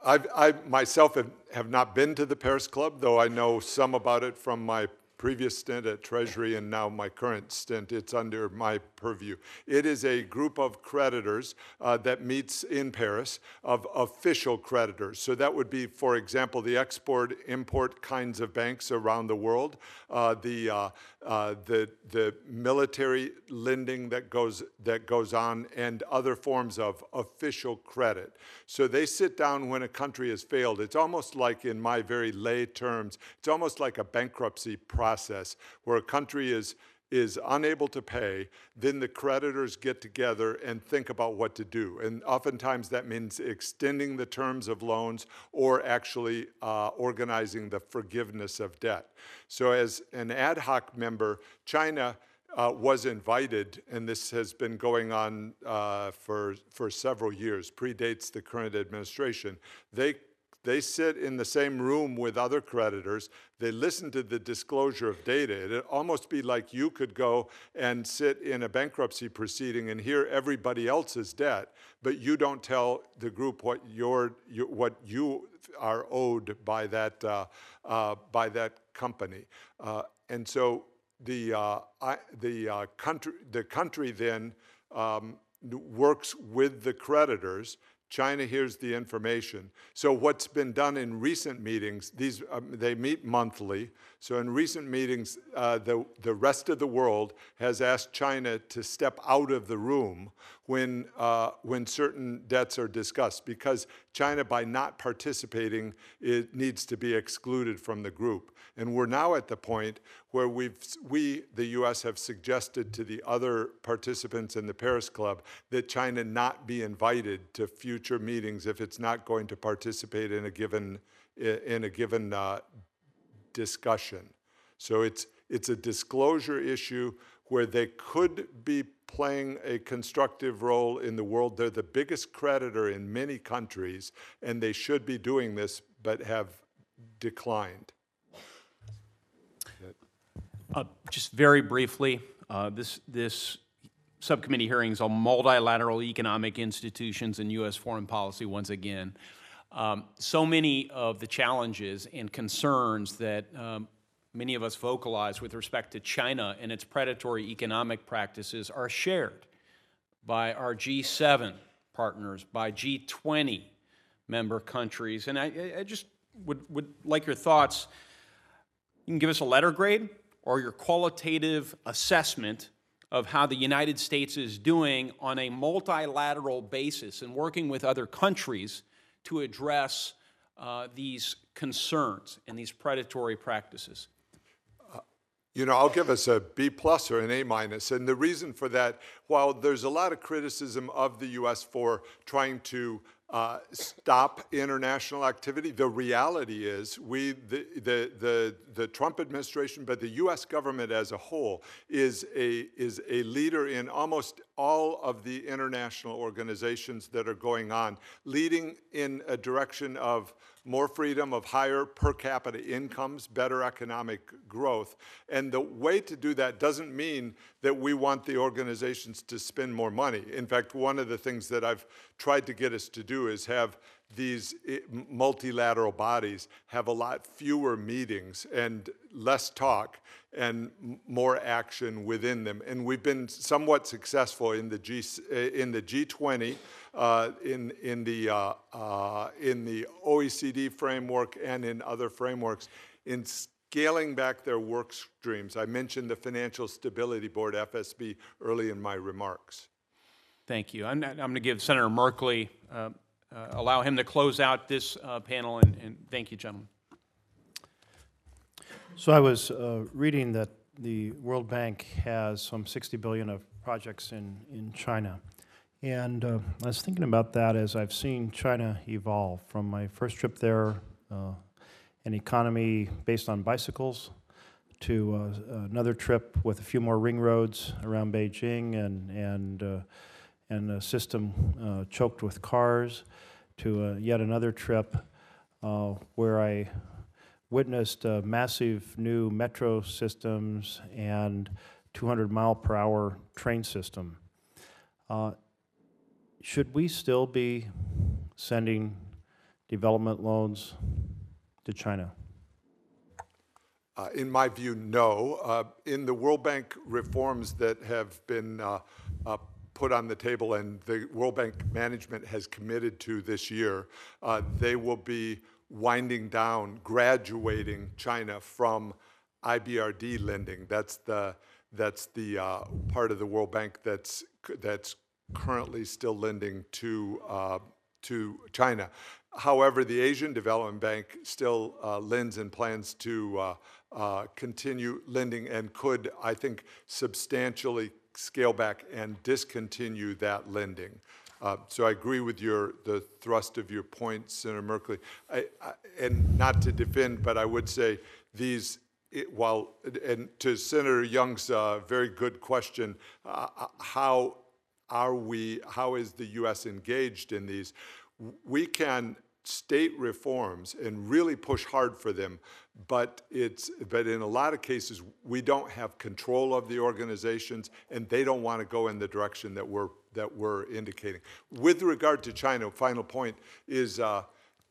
I've, I myself have, have not been to the Paris Club, though I know some about it from my previous stint at Treasury and now my current stint. It's under my purview. It is a group of creditors uh, that meets in Paris of official creditors. So that would be, for example, the export import kinds of banks around the world, uh, the, uh, uh, the, the military lending that goes, that goes on, and other forms of official credit. So they sit down when a country has failed. It's almost like, in my very lay terms, it's almost like a bankruptcy process where a country is is unable to pay, then the creditors get together and think about what to do. And oftentimes that means extending the terms of loans or actually uh, organizing the forgiveness of debt. So, as an ad hoc member, China uh, was invited, and this has been going on uh, for, for several years, predates the current administration. They they sit in the same room with other creditors. They listen to the disclosure of data. It'd almost be like you could go and sit in a bankruptcy proceeding and hear everybody else's debt, but you don't tell the group what your, your what you are owed by that uh, uh, by that company. Uh, and so the uh, I, the uh, country the country then. Um, works with the creditors China hears the information. So what's been done in recent meetings, these um, they meet monthly. So in recent meetings, uh, the the rest of the world has asked China to step out of the room when uh, when certain debts are discussed, because China, by not participating, it needs to be excluded from the group. And we're now at the point where we've, we, the US, have suggested to the other participants in the Paris Club that China not be invited to future meetings if it's not going to participate in a given, in a given uh, discussion. So it's, it's a disclosure issue where they could be playing a constructive role in the world. They're the biggest creditor in many countries, and they should be doing this, but have declined. Uh, Just very briefly, uh, this, this subcommittee hearings on multilateral economic institutions and U.S. foreign policy once again. Um, So many of the challenges and concerns that um, many of us vocalize with respect to China and its predatory economic practices are shared by our G7 partners, by G20 member countries. And I, I just would, would like your thoughts. You can give us a letter grade or your qualitative assessment of how the United States is doing on a multilateral basis and working with other countries to address uh, these concerns and these predatory practices. You know, I'll give us a B plus or an A minus. And the reason for that, while there's a lot of criticism of the U.S. for trying to uh, stop international activity. The reality is, we, the, the, the, the, Trump administration, but the US government as a whole, is a, is a leader in almost all of the international organizations that are going on, leading in a direction of more freedom, of higher per capita incomes, better economic growth. And the way to do that doesn't mean that we want the organizations to spend more money. In fact, one of the things that I've tried to get us to do is have these eh, multilateral bodies have a lot fewer meetings and less talk and more action within them. And we've been somewhat successful in the G eh, in the G20, uh, in in the uh, uh, in the OECD framework and in other frameworks in scaling back their work streams. I mentioned the Financial Stability Board (FSB) early in my remarks. Thank you. I'm, I'm going to give Senator Merkley uh, uh, allow him to close out this uh, panel, and, and thank you, gentlemen. So I was uh, reading that the World Bank has some 60 billion of projects in, in China. And uh, I was thinking about that as I've seen China evolve from my first trip there, uh, an economy based on bicycles, to uh, another trip with a few more ring roads around Beijing and, and and a system uh, choked with cars to uh, yet another trip uh, where I witnessed massive new metro systems and 200 mile per hour train system. Uh, should we still be sending development loans to China? Uh, in my view, no. Uh, in the World Bank reforms that have been put on the table and the World Bank management has committed to this year, uh, they will be winding down, graduating China from IBRD lending. That's the that's the uh, part of the World Bank that's that's currently still lending to uh, to China. However, the Asian Development Bank still uh, lends and plans to uh, uh, continue lending and could, I think, substantially scale back and discontinue that lending. Uh, so I agree with your the thrust of your point, Senator Merkley. I, I, and not to defend, but I would say these. It, while and to Senator Young's uh, very good question, uh, how are we? How is the U.S. engaged in these? We can state reforms and really push hard for them but it's but in a lot of cases we don't have control of the organizations and they don't want to go in the direction that we're that we're indicating. With regard to china final point is uh,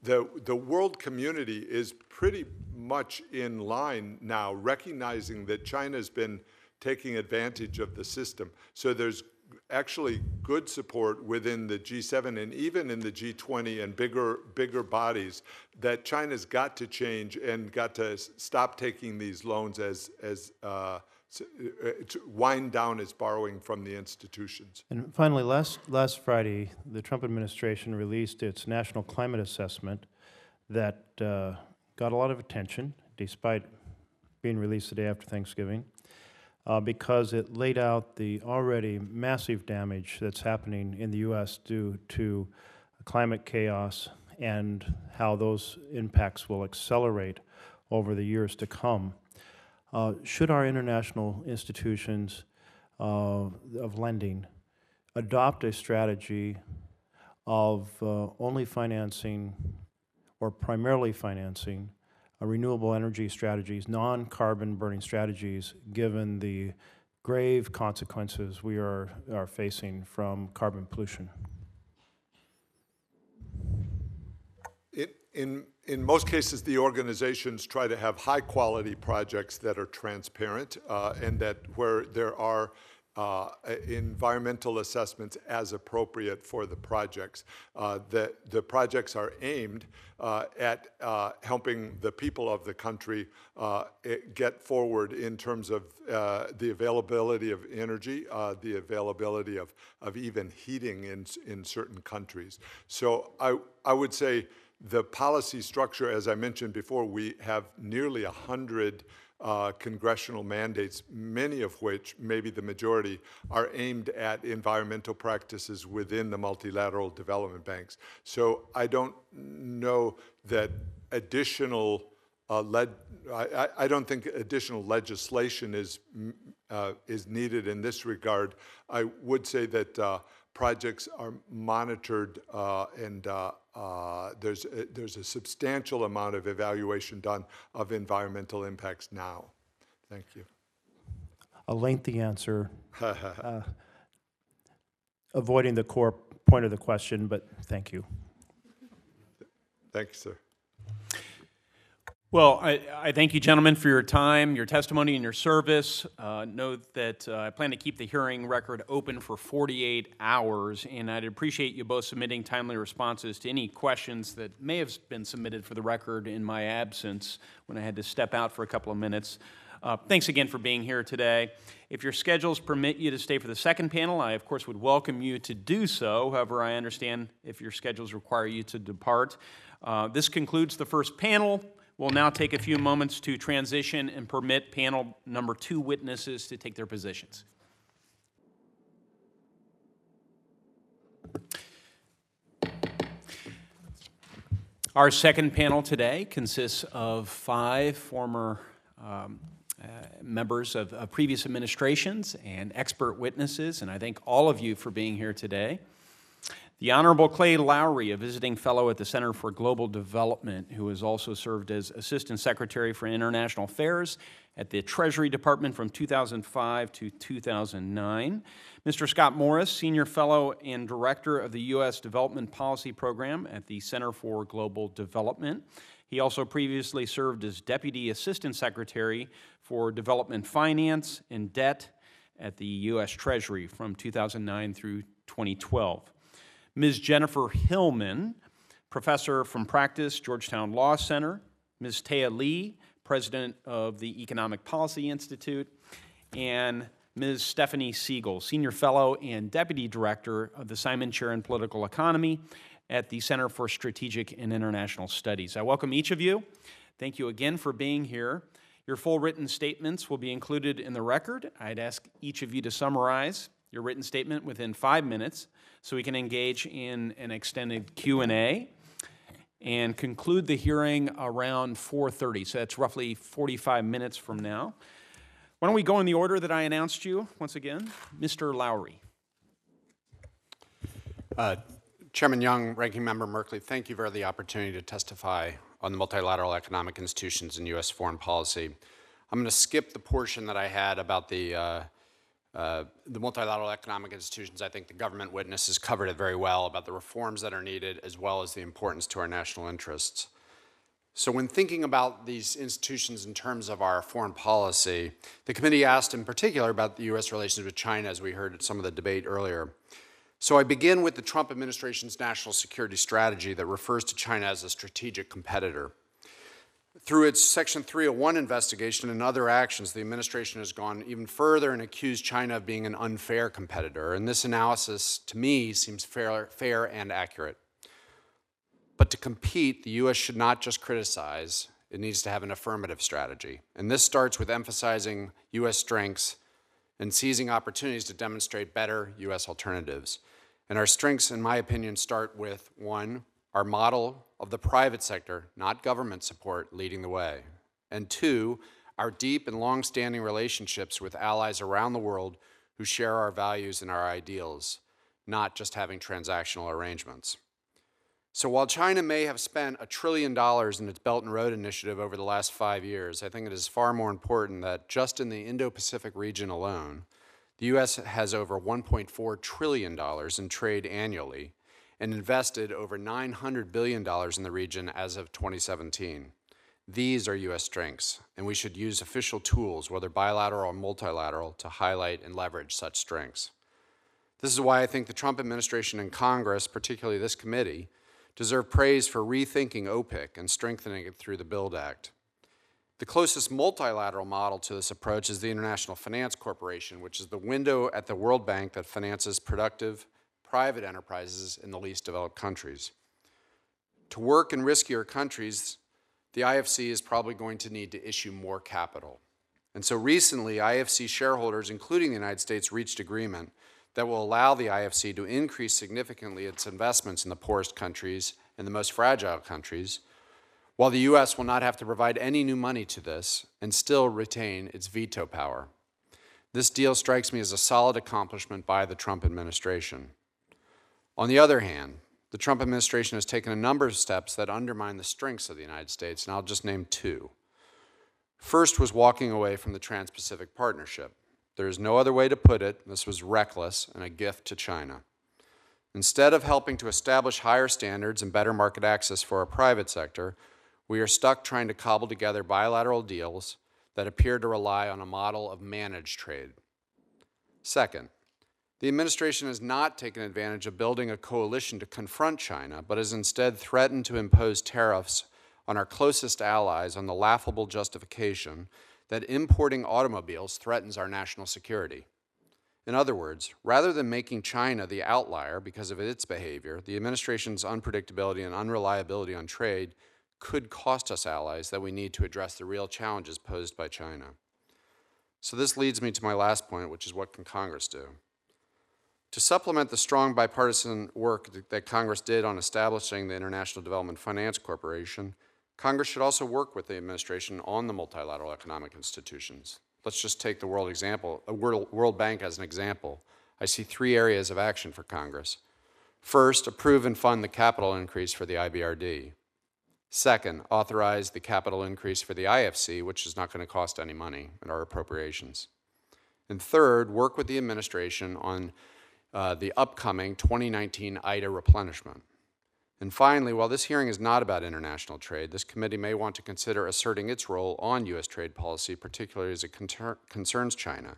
the the world community is pretty much in line now recognizing that china's been taking advantage of the system. So there's actually good support within the G7 and even in the G20 and bigger bigger bodies that China's got to change and got to stop taking these loans as as uh, uh to wind down its borrowing from the institutions. And finally, last last Friday, the Trump administration released its national climate assessment that uh, got a lot of attention, despite being released the day after Thanksgiving uh, because it laid out the already massive damage that's happening in the U.S. due to climate chaos and how those impacts will accelerate over the years to come. Uh, should our international institutions uh, of lending adopt a strategy of uh, only financing or primarily financing renewable energy strategies, non-carbon burning strategies, given the grave consequences we are, are facing from carbon pollution? It, in, in most cases, the organizations try to have high quality projects that are transparent uh, and that where there are uh, environmental assessments as appropriate for the projects. Uh, the, the projects are aimed uh, at uh, helping the people of the country uh, get forward in terms of uh, the availability of energy, the availability of, of even heating in, in certain countries. So I, I would say the policy structure, as I mentioned before, we have nearly a hundred uh, congressional mandates, many of which, maybe the majority, are aimed at environmental practices within the multilateral development banks. So I don't know that additional uh, led, I, I, don't think additional legislation is, uh, is needed in this regard. I would say that uh, projects are monitored uh, and uh, there's, a, there's a substantial amount of evaluation done of environmental impacts now. Thank you. A lengthy answer, uh, avoiding the core point of the question, but thank you. Thank you, sir. Well, I, I, thank you, gentlemen, for your time, your testimony, and your service. Uh, note that uh, I plan to keep the hearing record open for 48 hours, and I'd appreciate you both submitting timely responses to any questions that may have been submitted for the record in my absence when I had to step out for a couple of minutes. Uh, thanks again for being here today. If your schedules permit you to stay for the second panel, I, of course, would welcome you to do so. However, I understand if your schedules require you to depart. Uh, this concludes the first panel. We'll now take a few moments to transition and permit panel number two witnesses to take their positions. Our second panel today consists of five former um, uh, members of, of previous administrations and expert witnesses, and I thank all of you for being here today. The Honorable Clay Lowery, a visiting fellow at the Center for Global Development, who has also served as Assistant Secretary for International Affairs at the Treasury Department from 2005 to 2009. Mr. Scott Morris, Senior Fellow and Director of the U.S. Development Policy Program at the Center for Global Development. He also previously served as Deputy Assistant Secretary for Development Finance and Debt at the U.S. Treasury from 2009 through 2012. Ms. Jennifer Hillman, professor from practice, Georgetown Law Center, Ms. Thea Lee, president of the Economic Policy Institute, and Ms. Stephanie Segal, senior fellow and deputy director of the Simon Chair in Political Economy at the Center for Strategic and International Studies. I welcome each of you. Thank you again for being here. Your full written statements will be included in the record. I'd ask each of you to summarize your written statement within five minutes so we can engage in an extended Q&A and conclude the hearing around 4.30. So that's roughly 45 minutes from now. Why don't we go in the order that I announced you once again? Mr. Lowery. Uh, Chairman Young, Ranking Member Merkley, thank you for the opportunity to testify on the multilateral economic institutions and U.S. foreign policy. I'm going to skip the portion that I had about the, uh, uh, the multilateral economic institutions. I think the government witness has covered it very well about the reforms that are needed as well as the importance to our national interests. So when thinking about these institutions in terms of our foreign policy, the committee asked in particular about the U.S. relations with China, as we heard some of the debate earlier. So I begin with the Trump administration's national security strategy that refers to China as a strategic competitor. Through its Section 301 investigation and other actions, the administration has gone even further and accused China of being an unfair competitor. And this analysis, to me, seems fair, fair and accurate. But to compete, the U.S. should not just criticize, it needs to have an affirmative strategy. And this starts with emphasizing U.S. strengths and seizing opportunities to demonstrate better U.S. alternatives. And our strengths, in my opinion, start with one, our model of the private sector, not government support, leading the way. And two, our deep and long-standing relationships with allies around the world who share our values and our ideals, not just having transactional arrangements. So while China may have spent a trillion dollars in its Belt and Road Initiative over the last five years, I think it is far more important that just in the Indo-Pacific region alone, the U.S. has over $1.4 trillion in trade annually and invested over $900 billion in the region as of 2017. These are U.S. strengths, and we should use official tools, whether bilateral or multilateral, to highlight and leverage such strengths. This is why I think the Trump administration and Congress, particularly this committee, deserve praise for rethinking OPIC and strengthening it through the BUILD Act. The closest multilateral model to this approach is the International Finance Corporation, which is the window at the World Bank that finances productive private enterprises in the least developed countries. To work in riskier countries, the IFC is probably going to need to issue more capital. And so recently, IFC shareholders, including the United States, reached agreement that will allow the IFC to increase significantly its investments in the poorest countries and the most fragile countries, while the U.S. will not have to provide any new money to this and still retain its veto power. This deal strikes me as a solid accomplishment by the Trump administration. On the other hand, the Trump administration has taken a number of steps that undermine the strengths of the United States, and I'll just name two. First was walking away from the Trans Pacific Partnership. There is no other way to put it. This was reckless and a gift to China. Instead of helping to establish higher standards and better market access for our private sector, we are stuck trying to cobble together bilateral deals that appear to rely on a model of managed trade. Second, the administration has not taken advantage of building a coalition to confront China, but has instead threatened to impose tariffs on our closest allies on the laughable justification that importing automobiles threatens our national security. In other words, rather than making China the outlier because of its behavior, the administration's unpredictability and unreliability on trade could cost us allies that we need to address the real challenges posed by China. So this leads me to my last point, which is what can Congress do? To supplement the strong bipartisan work that Congress did on establishing the International Development Finance Corporation, Congress should also work with the administration on the multilateral economic institutions. Let's just take the World, example, uh, World, World Bank as an example. I see three areas of action for Congress. First, approve and fund the capital increase for the IBRD. Second, authorize the capital increase for the IFC, which is not going to cost any money in our appropriations. And third, work with the administration on uh, the upcoming 2019 IDA replenishment. And finally, while this hearing is not about international trade, this committee may want to consider asserting its role on U.S. trade policy, particularly as it concerns China.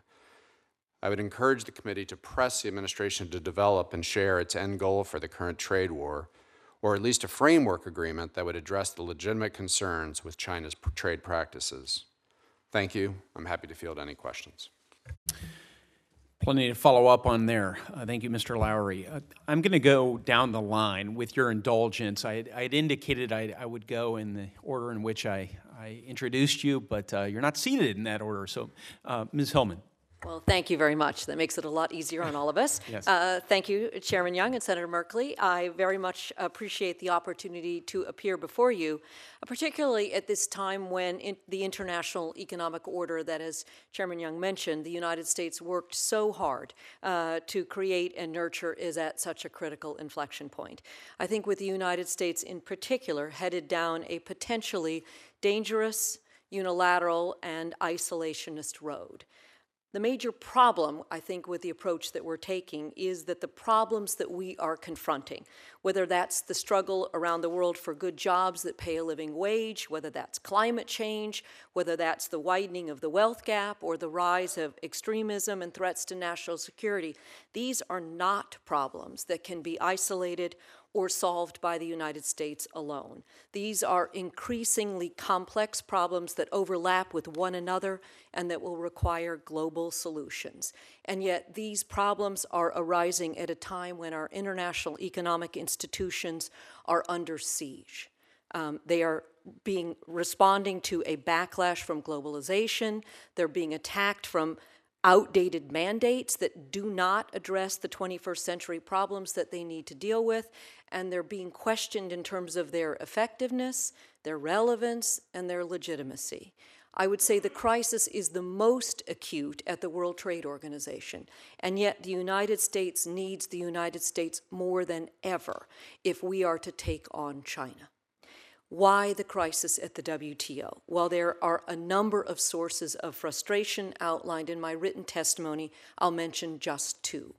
I would encourage the committee to press the administration to develop and share its end goal for the current trade war, or at least a framework agreement that would address the legitimate concerns with China's trade practices. Thank you. I'm happy to field any questions. Plenty to follow up on there. Uh, Thank you, Mr. Lowery. Uh, I'm going to go down the line with your indulgence. I had- indicated I I would go in the order in which I I introduced you, but uh, you're not seated in that order. So, uh, Ms. Hillman. Well, thank you very much. That makes it a lot easier on all of us. Yes. Uh, Thank you, Chairman Young and Senator Merkley. I very much appreciate the opportunity to appear before you, uh, particularly at this time when in the international economic order that, as Chairman Young mentioned, the United States worked so hard uh, to create and nurture is at such a critical inflection point. I think with the United States in particular headed down a potentially dangerous, unilateral, and isolationist road. The major problem, I think, with the approach that we're taking is that the problems that we are confronting, whether that's the struggle around the world for good jobs that pay a living wage, whether that's climate change, whether that's the widening of the wealth gap or the rise of extremism and threats to national security, these are not problems that can be isolated or solved by the United States alone. These are increasingly complex problems that overlap with one another and that will require global solutions. And yet, these problems are arising at a time when our international economic institutions are under siege. Um, they are being responding to a backlash from globalization. They're being attacked from outdated mandates that do not address the 21st century problems that they need to deal with, and they're being questioned in terms of their effectiveness, their relevance, and their legitimacy. I would say the crisis is the most acute at the World Trade Organization, and yet the United States needs the United States more than ever if we are to take on China. Why the crisis at the WTO? Well, there are a number of sources of frustration outlined in my written testimony. I'll mention just two.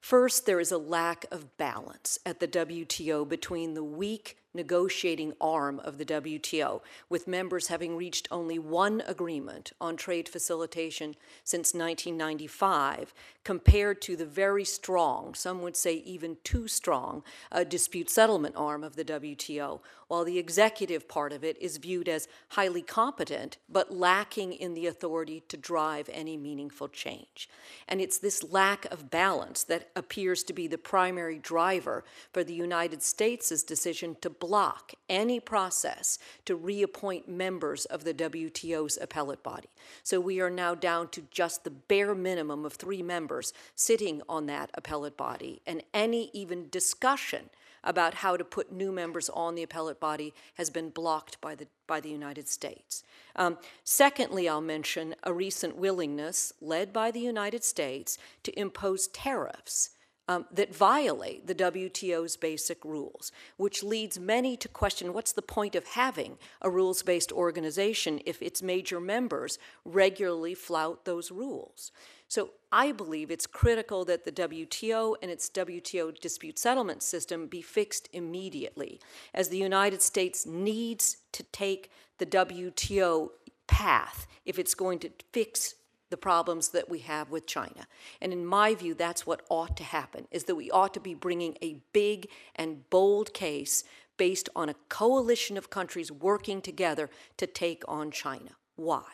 First, there is a lack of balance at the WTO between the weak negotiating arm of the WTO, with members having reached only one agreement on trade facilitation since 1995, compared to the very strong, some would say even too strong, uh, dispute settlement arm of the WTO, while the executive part of it is viewed as highly competent but lacking in the authority to drive any meaningful change. And it's this lack of balance that appears to be the primary driver for the United States' decision to block any process to reappoint members of the WTO's appellate body. So we are now down to just the bare minimum of three members sitting on that appellate body, and any even discussion about how to put new members on the appellate body has been blocked by the, by the United States. Um, secondly, I'll mention a recent willingness, led by the United States, to impose tariffs um, that violate the WTO's basic rules, which leads many to question what's the point of having a rules based organization if its major members regularly flout those rules. So I believe it's critical that the WTO and its WTO dispute settlement system be fixed immediately, as the United States needs to take the WTO path if it's going to fix the problems that we have with China. And in my view, that's what ought to happen, is that we ought to be bringing a big and bold case based on a coalition of countries working together to take on China. Why?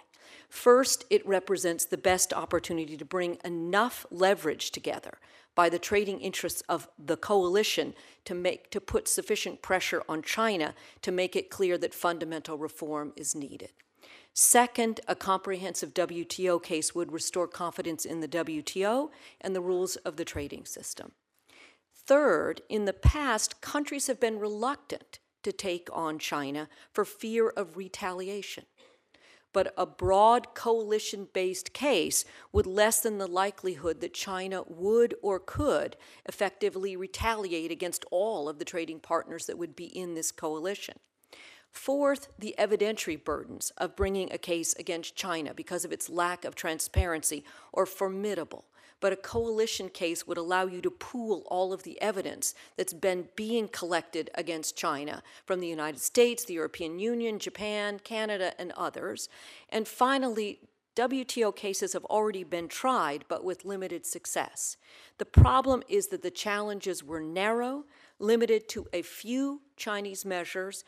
First, it represents the best opportunity to bring enough leverage together by the trading interests of the coalition to make to put sufficient pressure on China to make it clear that fundamental reform is needed. Second, a comprehensive WTO case would restore confidence in the WTO and the rules of the trading system. Third, in the past, countries have been reluctant to take on China for fear of retaliation. But a broad coalition based case would lessen the likelihood that China would or could effectively retaliate against all of the trading partners that would be in this coalition. Fourth, the evidentiary burdens of bringing a case against China because of its lack of transparency are formidable. But a coalition case would allow you to pool all of the evidence that's been being collected against China from the United States, the European Union, Japan, Canada, and others. And finally, WTO cases have already been tried, but with limited success. The problem is that the challenges were narrow, limited to a few Chinese measures,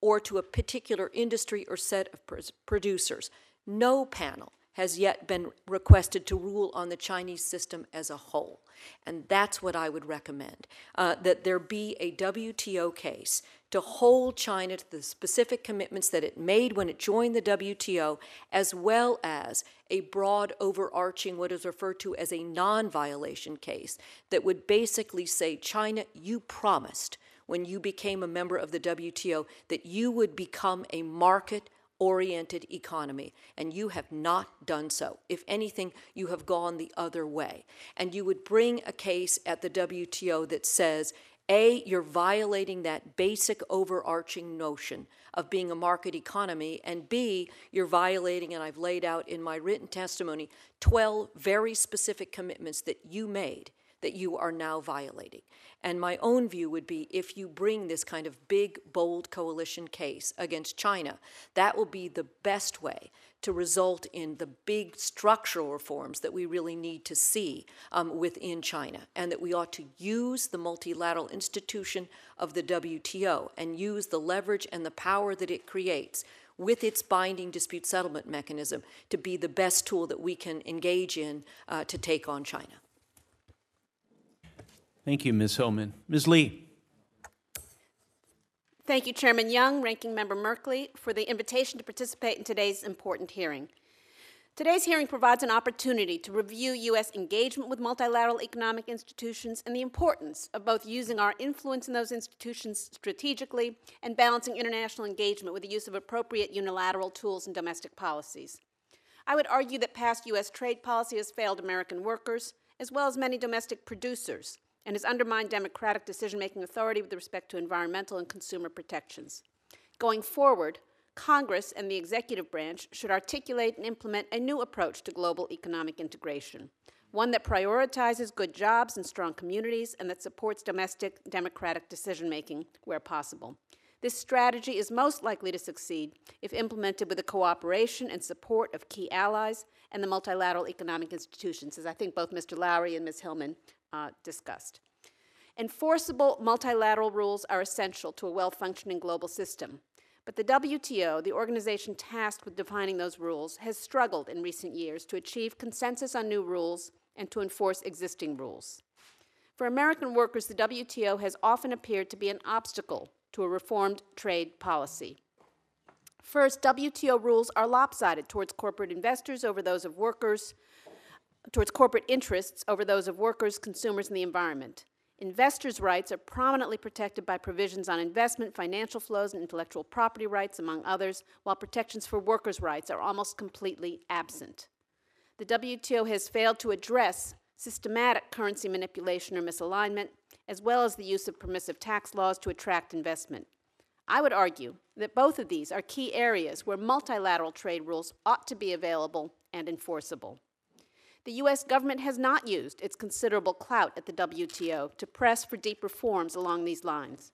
or to a particular industry or set of producers. No panel has yet been requested to rule on the Chinese system as a whole. And that's what I would recommend uh, that there be a WTO case to hold China to the specific commitments that it made when it joined the WTO, as well as a broad, overarching, what is referred to as a non violation case that would basically say, China, you promised when you became a member of the WTO that you would become a market oriented economy, and you have not done so. If anything, you have gone the other way. And you would bring a case at the WTO that says, A, you're violating that basic overarching notion of being a market economy, and B, you're violating, and I've laid out in my written testimony, 12 very specific commitments that you made that you are now violating. And my own view would be if you bring this kind of big, bold coalition case against China, that will be the best way to result in the big structural reforms that we really need to see um, within China, and that we ought to use the multilateral institution of the WTO and use the leverage and the power that it creates with its binding dispute settlement mechanism to be the best tool that we can engage in uh, to take on China. Thank you, Ms. Hillman. Ms. Lee. Thank you, Chairman Young, Ranking Member Merkley, for the invitation to participate in today's important hearing. Today's hearing provides an opportunity to review U.S. engagement with multilateral economic institutions and the importance of both using our influence in those institutions strategically and balancing international engagement with the use of appropriate unilateral tools and domestic policies. I would argue that past U.S. trade policy has failed American workers, as well as many domestic producers, and has undermined democratic decision making authority with respect to environmental and consumer protections. Going forward, Congress and the executive branch should articulate and implement a new approach to global economic integration, one that prioritizes good jobs and strong communities and that supports domestic democratic decision making where possible. This strategy is most likely to succeed if implemented with the cooperation and support of key allies and the multilateral economic institutions, as I think both Mr. Lowery and Ms. Hillman uh, discussed. Enforceable multilateral rules are essential to a well functioning global system. But the WTO, the organization tasked with defining those rules, has struggled in recent years to achieve consensus on new rules and to enforce existing rules. For American workers, the WTO has often appeared to be an obstacle to a reformed trade policy. First, WTO rules are lopsided towards corporate investors over those of workers, towards corporate interests over those of workers, consumers, and the environment. Investors' rights are prominently protected by provisions on investment, financial flows, and intellectual property rights, among others, while protections for workers' rights are almost completely absent. The WTO has failed to address systematic currency manipulation or misalignment, as well as the use of permissive tax laws to attract investment. I would argue that both of these are key areas where multilateral trade rules ought to be available and enforceable. The U.S. government has not used its considerable clout at the WTO to press for deep reforms along these lines.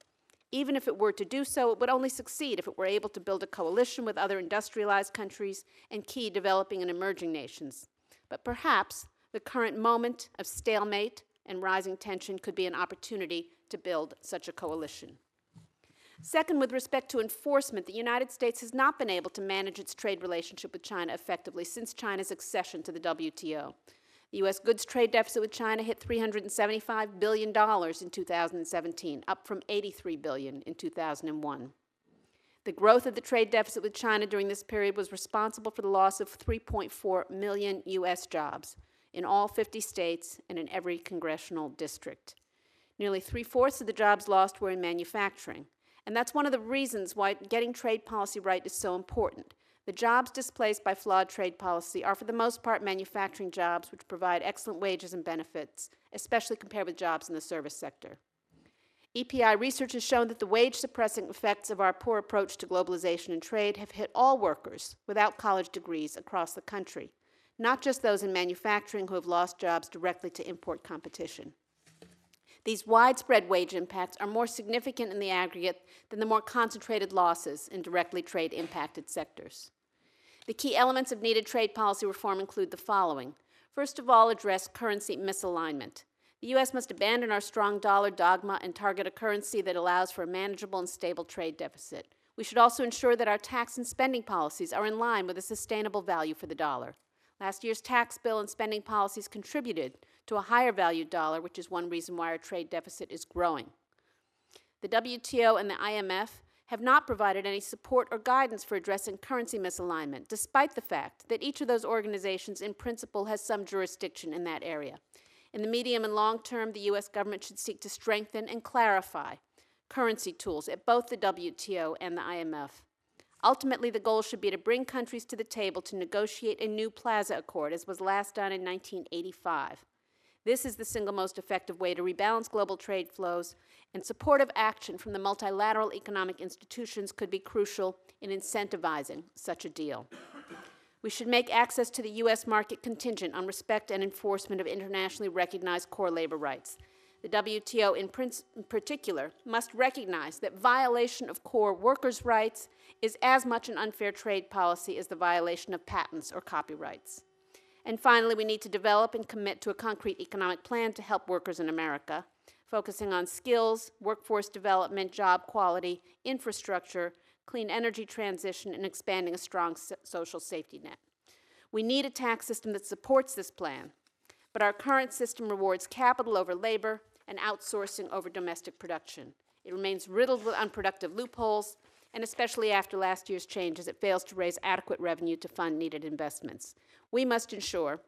Even if it were to do so, it would only succeed if it were able to build a coalition with other industrialized countries and key developing and emerging nations. But perhaps the current moment of stalemate and rising tension could be an opportunity to build such a coalition. Second, with respect to enforcement, the United States has not been able to manage its trade relationship with China effectively since China's accession to the WTO. The U.S. goods trade deficit with China hit $375 billion in 2017, up from 83 billion in 2001. The growth of the trade deficit with China during this period was responsible for the loss of 3.4 million U.S. jobs in all 50 states and in every congressional district. Nearly three fourths of the jobs lost were in manufacturing. And that's one of the reasons why getting trade policy right is so important. The jobs displaced by flawed trade policy are, for the most part, manufacturing jobs which provide excellent wages and benefits, especially compared with jobs in the service sector. EPI research has shown that the wage suppressing effects of our poor approach to globalization and trade have hit all workers without college degrees across the country, not just those in manufacturing who have lost jobs directly to import competition. These widespread wage impacts are more significant in the aggregate than the more concentrated losses in directly trade impacted sectors. The key elements of needed trade policy reform include the following. First of all, address currency misalignment. The U.S. must abandon our strong dollar dogma and target a currency that allows for a manageable and stable trade deficit. We should also ensure that our tax and spending policies are in line with a sustainable value for the dollar. Last year's tax bill and spending policies contributed to a higher valued dollar, which is one reason why our trade deficit is growing. The WTO and the IMF have not provided any support or guidance for addressing currency misalignment, despite the fact that each of those organizations, in principle, has some jurisdiction in that area. In the medium and long term, the U.S. government should seek to strengthen and clarify currency tools at both the WTO and the IMF. Ultimately, the goal should be to bring countries to the table to negotiate a new Plaza Accord, as was last done in 1985. This is the single most effective way to rebalance global trade flows, and supportive action from the multilateral economic institutions could be crucial in incentivizing such a deal. We should make access to the U.S. market contingent on respect and enforcement of internationally recognized core labor rights. The WTO, in, in, particular, must recognize that violation of core workers' rights is as much an unfair trade policy as the violation of patents or copyrights. And finally, we need to develop and commit to a concrete economic plan to help workers in America, focusing on skills, workforce development, job quality, infrastructure, clean energy transition, and expanding a strong so social safety net. We need a tax system that supports this plan, but our current system rewards capital over labor and outsourcing over domestic production. It remains riddled with unproductive loopholes, and especially after last year's changes, it fails to raise adequate revenue to fund needed investments. We must ensure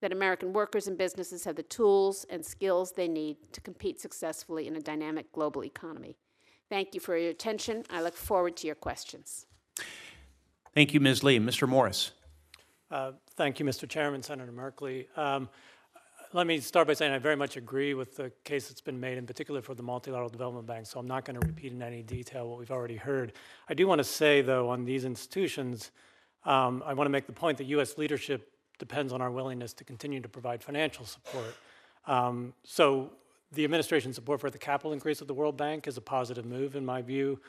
that American workers and businesses have the tools and skills they need to compete successfully in a dynamic global economy. Thank you for your attention. I look forward to your questions. Thank you, Ms. Lee. Mr. Morris. Uh, thank you, Mr. Chairman, Senator Merkley. Um, let me start by saying I very much agree with the case that's been made, in particular for the multilateral development bank, so I'm not going to repeat in any detail what we've already heard. I do want to say, though, on these institutions, um, I want to make the point that U.S. leadership depends on our willingness to continue to provide financial support. Um, so the administration's support for the capital increase of the World Bank is a positive move in my view.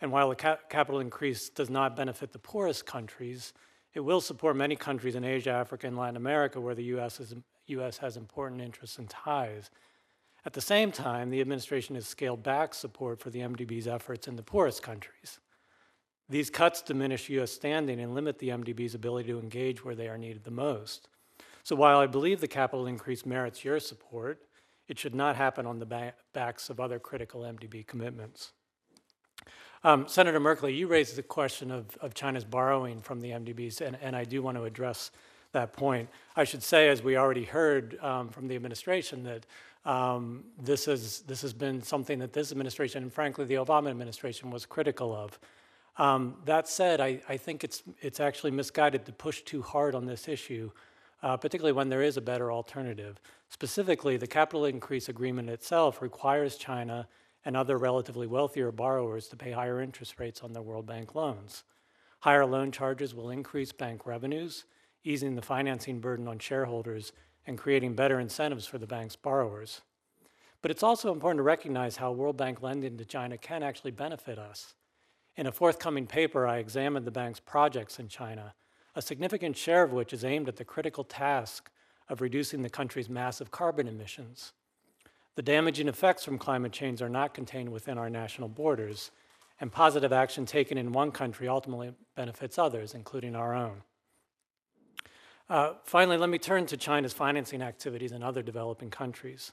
And while the ca capital increase does not benefit the poorest countries, it will support many countries in Asia, Africa, and Latin America where the US, is, US has important interests and ties. At the same time, the administration has scaled back support for the MDB's efforts in the poorest countries. These cuts diminish U.S. standing and limit the MDB's ability to engage where they are needed the most. So while I believe the capital increase merits your support, it should not happen on the ba backs of other critical MDB commitments. Um, Senator Merkley, you raised the question of, of China's borrowing from the MDBs, and, and, I do want to address that point. I should say, as we already heard um, from the administration, that um, this, is, this has been something that this administration, and frankly the Obama administration, was critical of. Um, that said, I, I, think it's, it's actually misguided to push too hard on this issue, uh, particularly when there is a better alternative. Specifically, the capital increase agreement itself requires China and other relatively wealthier borrowers to pay higher interest rates on their World Bank loans. Higher loan charges will increase bank revenues, easing the financing burden on shareholders and creating better incentives for the bank's borrowers. But it's also important to recognize how World Bank lending to China can actually benefit us. In a forthcoming paper, I examined the bank's projects in China, a significant share of which is aimed at the critical task of reducing the country's massive carbon emissions. The damaging effects from climate change are not contained within our national borders, and positive action taken in one country ultimately benefits others, including our own. Uh, finally, let me turn to China's financing activities in other developing countries.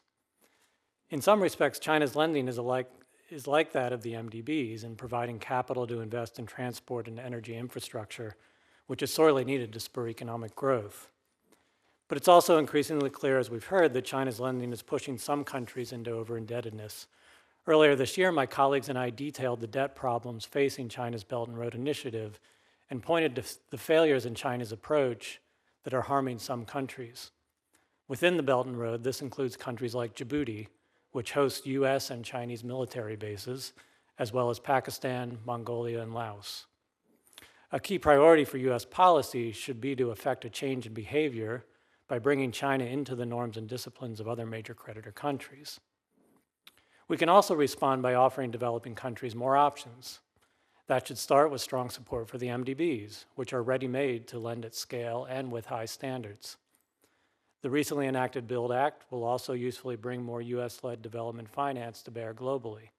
In some respects, China's lending is alike is like that of the MDBs in providing capital to invest in transport and energy infrastructure, which is sorely needed to spur economic growth. But it's also increasingly clear, as we've heard, that China's lending is pushing some countries into over-indebtedness. Earlier this year, my colleagues and I detailed the debt problems facing China's Belt and Road Initiative and pointed to the failures in China's approach that are harming some countries. Within the Belt and Road, this includes countries like Djibouti, which hosts US and Chinese military bases, as well as Pakistan, Mongolia, and Laos. A key priority for US policy should be to effect a change in behavior by bringing China into the norms and disciplines of other major creditor countries. We can also respond by offering developing countries more options. That should start with strong support for the MDBs, which are ready made to lend at scale and with high standards. The recently enacted BUILD Act will also usefully bring more US led development finance to bear globally.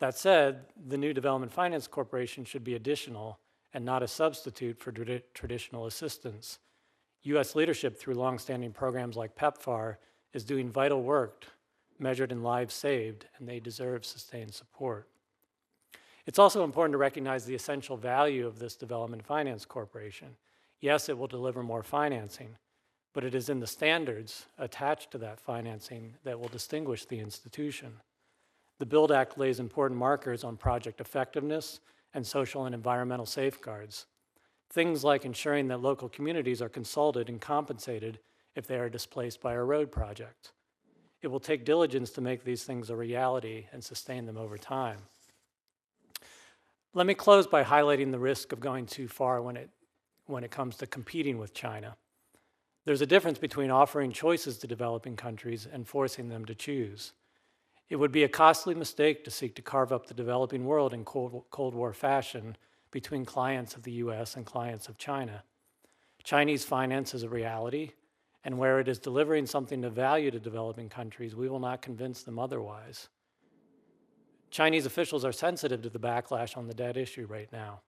That said, the new Development Finance Corporation should be additional and not a substitute for traditional assistance, U.S. leadership through longstanding programs like PEPFAR is doing vital work measured in lives saved, and they deserve sustained support. It's also important to recognize the essential value of this Development Finance Corporation. Yes, it will deliver more financing, but it is in the standards attached to that financing that will distinguish the institution. The BUILD Act lays important markers on project effectiveness and social and environmental safeguards. Things like ensuring that local communities are consulted and compensated if they are displaced by a road project. It will take diligence to make these things a reality and sustain them over time. Let me close by highlighting the risk of going too far when it, when it comes to competing with China. There's a difference between offering choices to developing countries and forcing them to choose. It would be a costly mistake to seek to carve up the developing world in Cold, Cold War fashion between clients of the US and clients of China. Chinese finance is a reality, and where it is delivering something of value to developing countries, we will not convince them otherwise. Chinese officials are sensitive to the backlash on the debt issue right now.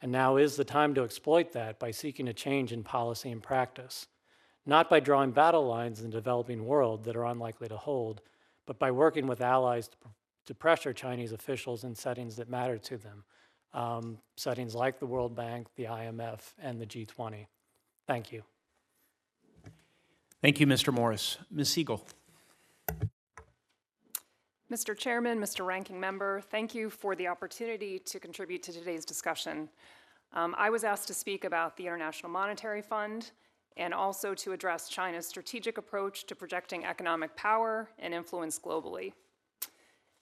And now is the time to exploit that by seeking a change in policy and practice, not by drawing battle lines in the developing world that are unlikely to hold, but by working with allies to, to pressure Chinese officials in settings that matter to them, um, settings like the World Bank, the IMF, and the G20. Thank you. Thank you, Mr. Morris. Ms. Segal. Mr. Chairman, Mr. Ranking Member, thank you for the opportunity to contribute to today's discussion. Um, I was asked to speak about the International Monetary Fund and also to address China's strategic approach to projecting economic power and influence globally.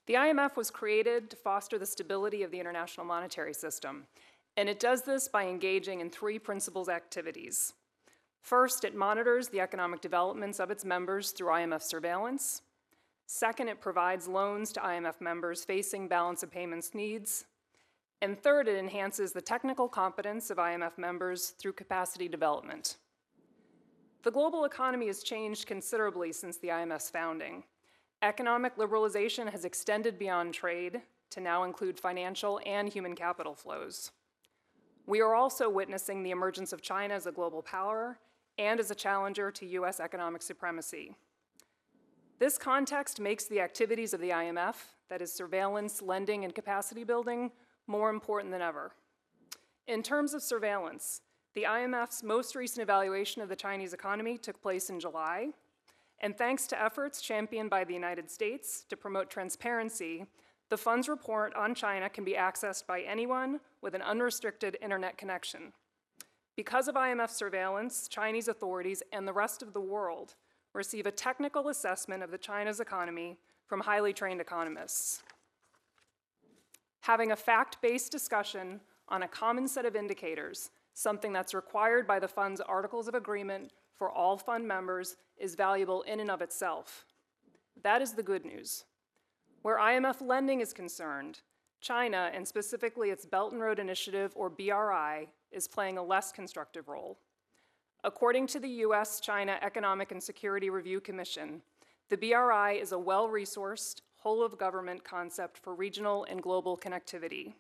The IMF was created to foster the stability of the international monetary system, and it does this by engaging in three principles activities First, it monitors the economic developments of its members through IMF surveillance. Second, it provides loans to IMF members facing balance of payments needs. And third, it enhances the technical competence of IMF members through capacity development. The global economy has changed considerably since the IMF's founding. Economic liberalization has extended beyond trade to now include financial and human capital flows. We are also witnessing the emergence of China as a global power and as a challenger to U.S. economic supremacy. This context makes the activities of the IMF, that is, surveillance, lending, and capacity building, more important than ever. In terms of surveillance, the IMF's most recent evaluation of the Chinese economy took place in July, and thanks to efforts championed by the United States to promote transparency, the fund's report on China can be accessed by anyone with an unrestricted internet connection. Because of IMF surveillance, Chinese authorities and the rest of the world receive a technical assessment of the China's economy from highly trained economists. Having a fact-based discussion on a common set of indicators, something that's required by the fund's articles of agreement for all fund members, is valuable in and of itself. That is the good news. Where IMF lending is concerned, China, and specifically its Belt and Road Initiative, or BRI, is playing a less constructive role. According to the US China Economic and Security Review Commission, the BRI is a well resourced, whole of government concept for regional and global connectivity.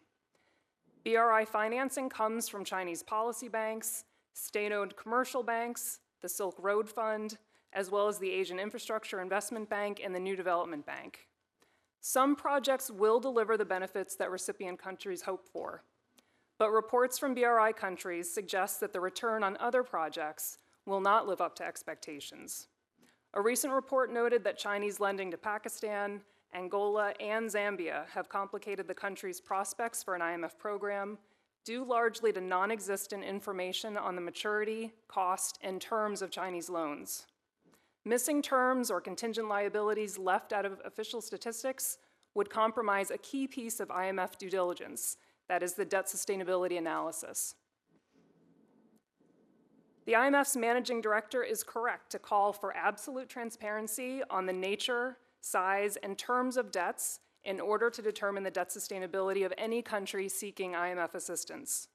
BRI financing comes from Chinese policy banks, state owned commercial banks, the Silk Road Fund, as well as the Asian Infrastructure Investment Bank and the New Development Bank. Some projects will deliver the benefits that recipient countries hope for, but reports from BRI countries suggest that the return on other projects will not live up to expectations. A recent report noted that Chinese lending to Pakistan, Angola, and Zambia have complicated the country's prospects for an IMF program due largely to non existent information on the maturity, cost, and terms of Chinese loans. Missing terms or contingent liabilities left out of official statistics would compromise a key piece of IMF due diligence, that is, the debt sustainability analysis. The IMF's managing director is correct to call for absolute transparency on the nature, size, and terms of debts in order to determine the debt sustainability of any country seeking IMF assistance.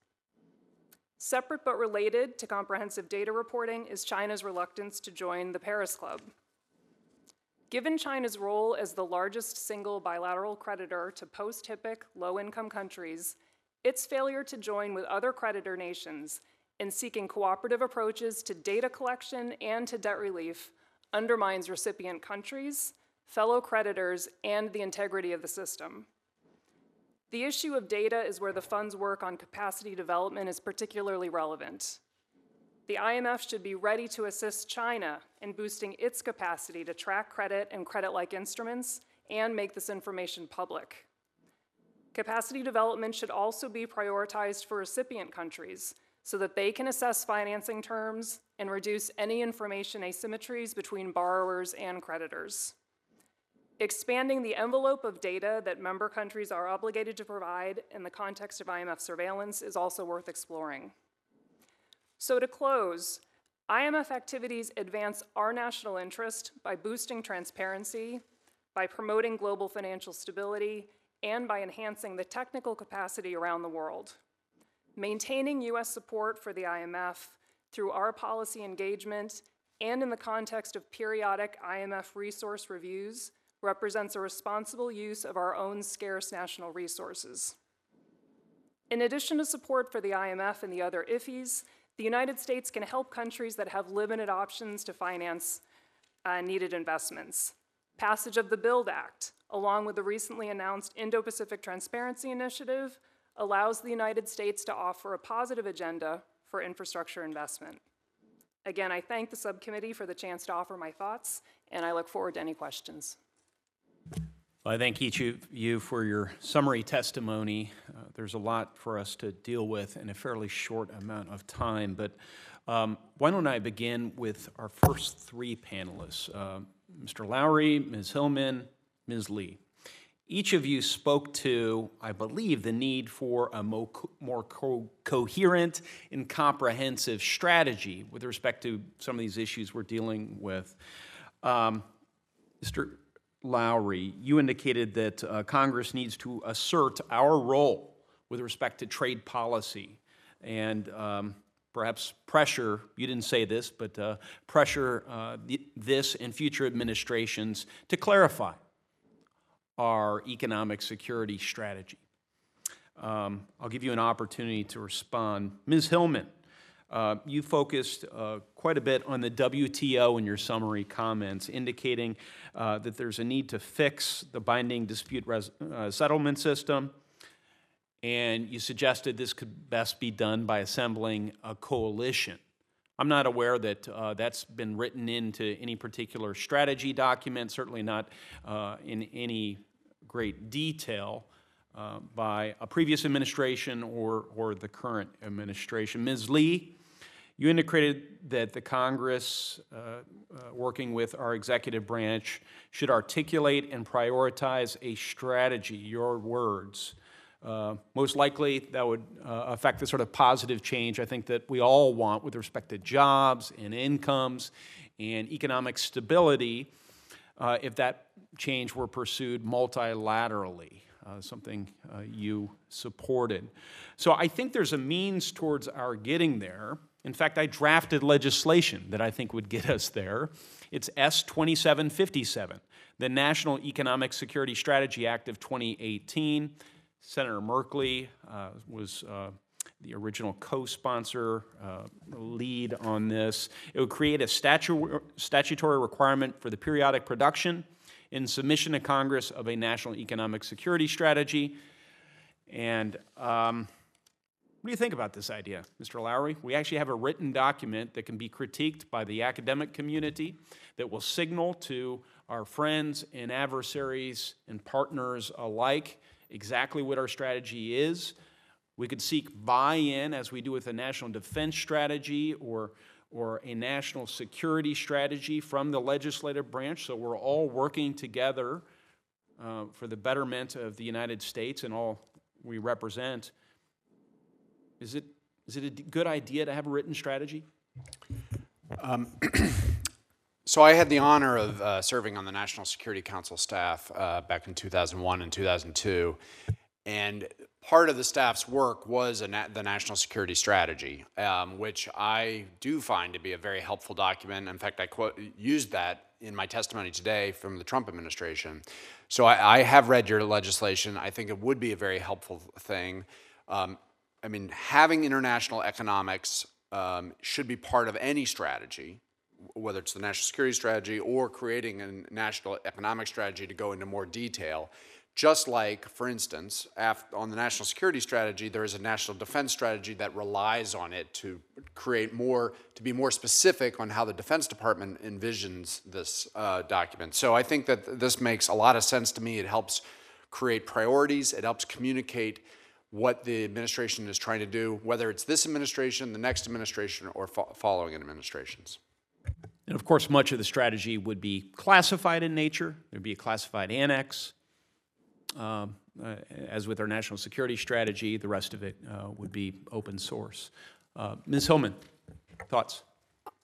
Separate but related to comprehensive data reporting is China's reluctance to join the Paris Club. Given China's role as the largest single bilateral creditor to post HIPC low income countries, its failure to join with other creditor nations in seeking cooperative approaches to data collection and to debt relief undermines recipient countries, fellow creditors, and the integrity of the system. The issue of data is where the fund's work on capacity development is particularly relevant. The IMF should be ready to assist China in boosting its capacity to track credit and credit like instruments and make this information public. Capacity development should also be prioritized for recipient countries so that they can assess financing terms and reduce any information asymmetries between borrowers and creditors. Expanding the envelope of data that member countries are obligated to provide in the context of IMF surveillance is also worth exploring. So, to close, IMF activities advance our national interest by boosting transparency, by promoting global financial stability, and by enhancing the technical capacity around the world. Maintaining U.S. support for the IMF through our policy engagement and in the context of periodic IMF resource reviews represents a responsible use of our own scarce national resources. In addition to support for the IMF and the other IFIs, the United States can help countries that have limited options to finance uh, needed investments. Passage of the BUILD Act, along with the recently announced Indo Pacific Transparency Initiative, allows the United States to offer a positive agenda for infrastructure investment. Again, I thank the subcommittee for the chance to offer my thoughts, and I look forward to any questions. Well, I thank each of you for your summary testimony. Uh, there's a lot for us to deal with in a fairly short amount of time, but um, why don't I begin with our first three panelists uh, Mr. Lowery, Ms. Hillman, Ms. Lee. Each of you spoke to, I believe, the need for a mo- more co- coherent and comprehensive strategy with respect to some of these issues we're dealing with. Um, Mr. Lowery, you indicated that uh, Congress needs to assert our role with respect to trade policy and um, perhaps pressure, you didn't say this, but uh, pressure uh, this and future administrations to clarify our economic security strategy. Um, I'll give you an opportunity to respond. Ms. Hillman, uh, you focused uh, quite a bit on the WTO in your summary comments, indicating uh, that there's a need to fix the binding dispute res- uh, settlement system. And you suggested this could best be done by assembling a coalition. I'm not aware that uh, that's been written into any particular strategy document, certainly not uh, in any great detail uh, by a previous administration or, or the current administration. Ms. Lee, you indicated that the Congress, uh, uh, working with our executive branch, should articulate and prioritize a strategy, your words. Uh, most likely, that would uh, affect the sort of positive change I think that we all want with respect to jobs and incomes and economic stability uh, if that change were pursued multilaterally uh, something uh, you supported. So I think there's a means towards our getting there. In fact, I drafted legislation that I think would get us there. It's S 2757, the National Economic Security Strategy Act of 2018. Senator Merkley uh, was uh, the original co sponsor, uh, lead on this. It would create a statu- statutory requirement for the periodic production in submission to Congress of a national economic security strategy. And um, what do you think about this idea, Mr. Lowery? We actually have a written document that can be critiqued by the academic community that will signal to our friends and adversaries and partners alike exactly what our strategy is. We could seek buy in, as we do with a national defense strategy or or a national security strategy from the legislative branch. So we're all working together uh, for the betterment of the United States and all we represent. Is it, is it a good idea to have a written strategy? Um, so I had the honor of uh, serving on the National Security Council staff uh, back in 2001 and 2002. And part of the staff's work was na the national security strategy, um, which I do find to be a very helpful document. In fact, I quote, used that in my testimony today from the Trump administration. So I, I, have read your legislation. I think it would be a very helpful thing. Um, I mean, having international economics um, should be part of any strategy, whether it's the national security strategy or creating a national economic strategy to go into more detail. Just like, for instance, on the national security strategy, there is a national defense strategy that relies on it to create more, to be more specific on how the Defense Department envisions this uh, document. So I think that this makes a lot of sense to me. It helps create priorities, it helps communicate what the administration is trying to do, whether it's this administration, the next administration, or fo following administrations. And of course, much of the strategy would be classified in nature. There'd be a classified annex. Um, uh, as with our national security strategy, the rest of it uh, would be open source. Uh, Ms. Hillman, thoughts?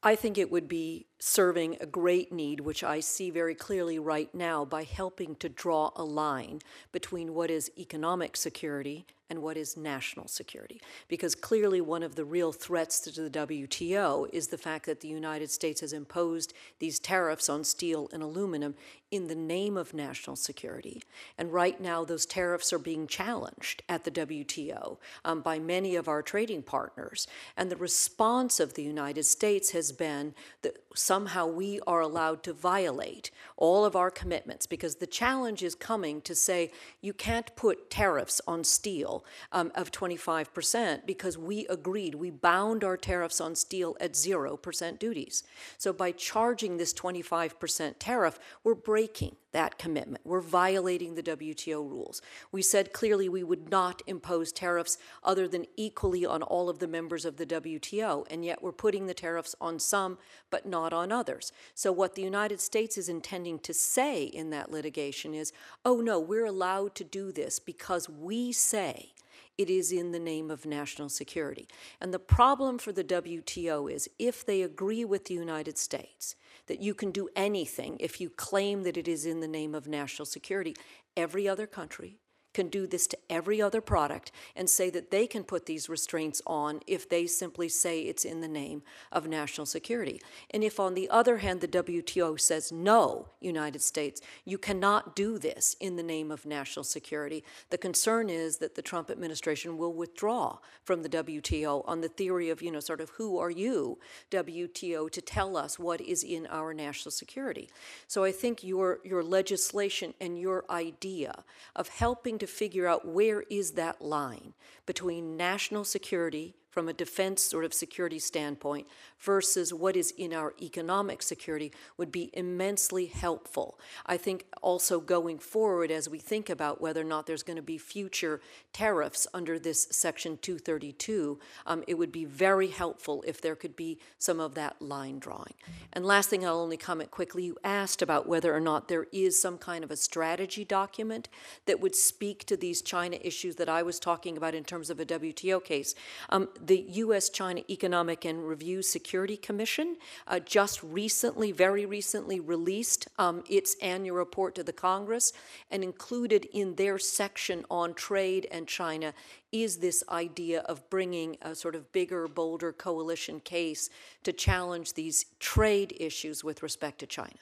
I think it would be serving a great need, which I see very clearly right now, by helping to draw a line between what is economic security and what is national security. Because clearly, one of the real threats to the WTO is the fact that the United States has imposed these tariffs on steel and aluminum in the name of national security. And right now, those tariffs are being challenged at the WTO um, by many of our trading partners. And the response of the United States has been that somehow we are allowed to violate all of our commitments because the challenge is coming to say you can't put tariffs on steel um, of 25% because we agreed, we bound our tariffs on steel at 0% duties. So by charging this 25% tariff, we're breaking that commitment. We're violating the WTO rules. We said clearly we would not impose tariffs other than equally on all of the members of the WTO, and yet we're putting the tariffs on some but not on others. So, what the United States is intending to say in that litigation is oh, no, we're allowed to do this because we say it is in the name of national security. And the problem for the WTO is if they agree with the United States that you can do anything if you claim that it is in the name of national security, every other country can do this to every other product and say that they can put these restraints on if they simply say it's in the name of national security. And if, on the other hand, the WTO says, no, United States, you cannot do this in the name of national security, the concern is that the Trump administration will withdraw from the WTO on the theory of, you know, sort of, who are you, WTO, to tell us what is in our national security. So I think your, your legislation and your idea of helping to figure out where is that line between national security from a defense sort of security standpoint versus what is in our economic security would be immensely helpful. I think also going forward, as we think about whether or not there's going to be future tariffs under this Section 232, um, it would be very helpful if there could be some of that line drawing. And last thing, I'll only comment quickly you asked about whether or not there is some kind of a strategy document that would speak to these China issues that I was talking about in terms of a WTO case. Um, the U.S. China Economic and Review Security Commission uh, just recently, very recently, released um, its annual report to the Congress, and included in their section on trade and China is this idea of bringing a sort of bigger, bolder coalition case to challenge these trade issues with respect to China.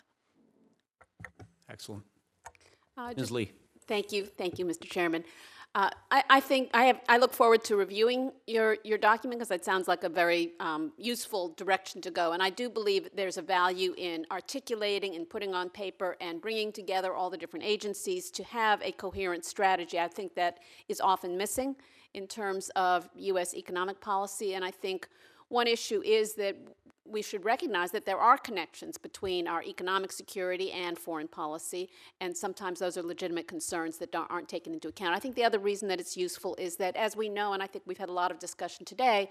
Excellent. Uh, Ms. Lee. Thank you, thank you, Mr. Chairman. Uh, I, I, think I, have, I look forward to reviewing your, your document because it sounds like a very um, useful direction to go. And I do believe there's a value in articulating and putting on paper and bringing together all the different agencies to have a coherent strategy. I think that is often missing in terms of U.S. economic policy. And I think one issue is that we should recognize that there are connections between our economic security and foreign policy, and sometimes those are legitimate concerns that aren't taken into account. I think the other reason that it's useful is that, as we know, and I think we've had a lot of discussion today,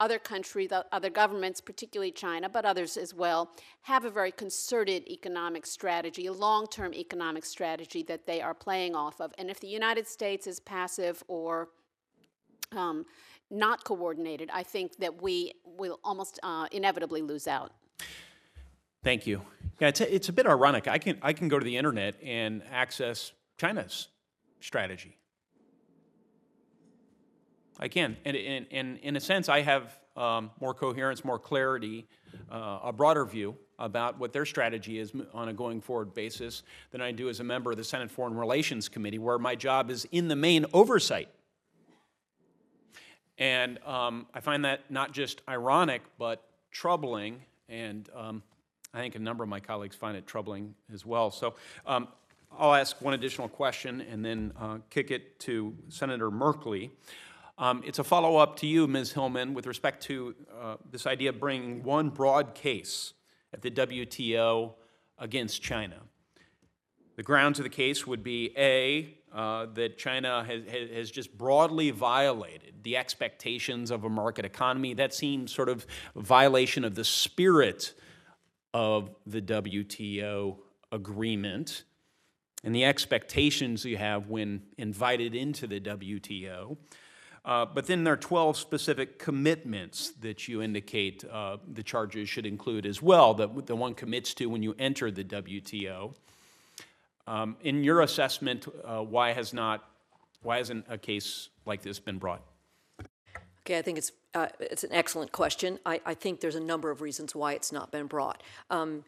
other countries, other governments, particularly China, but others as well, have a very concerted economic strategy, a long-term economic strategy that they are playing off of. And if the United States is passive or um, not coordinated, I think that we will almost uh, inevitably lose out. Thank you. Yeah, it's a, it's a bit ironic. I can, I can go to the internet and access China's strategy. I can. And in, in, in a sense, I have um, more coherence, more clarity, uh, a broader view about what their strategy is on a going forward basis than I do as a member of the Senate Foreign Relations Committee, where my job is in the main oversight And um, I find that not just ironic, but troubling, and um, I think a number of my colleagues find it troubling as well. So um, I'll ask one additional question and then uh, kick it to Senator Merkley. Um, It's a follow-up to you, Ms. Hillman, with respect to uh, this idea of bringing one broad case at the WTO against China. The grounds of the case would be A, uh, that China has, has just broadly violated the expectations of a market economy. That seems sort of violation of the spirit of the WTO agreement and the expectations you have when invited into the WTO. Uh, but then there are 12 specific commitments that you indicate uh, the charges should include as well, that the one commits to when you enter the WTO. Um, in your assessment, uh, why has not, why hasn't a case like this been brought? Okay, I think it's, uh, it's an excellent question. I, I think there's a number of reasons why it's not been brought. Um,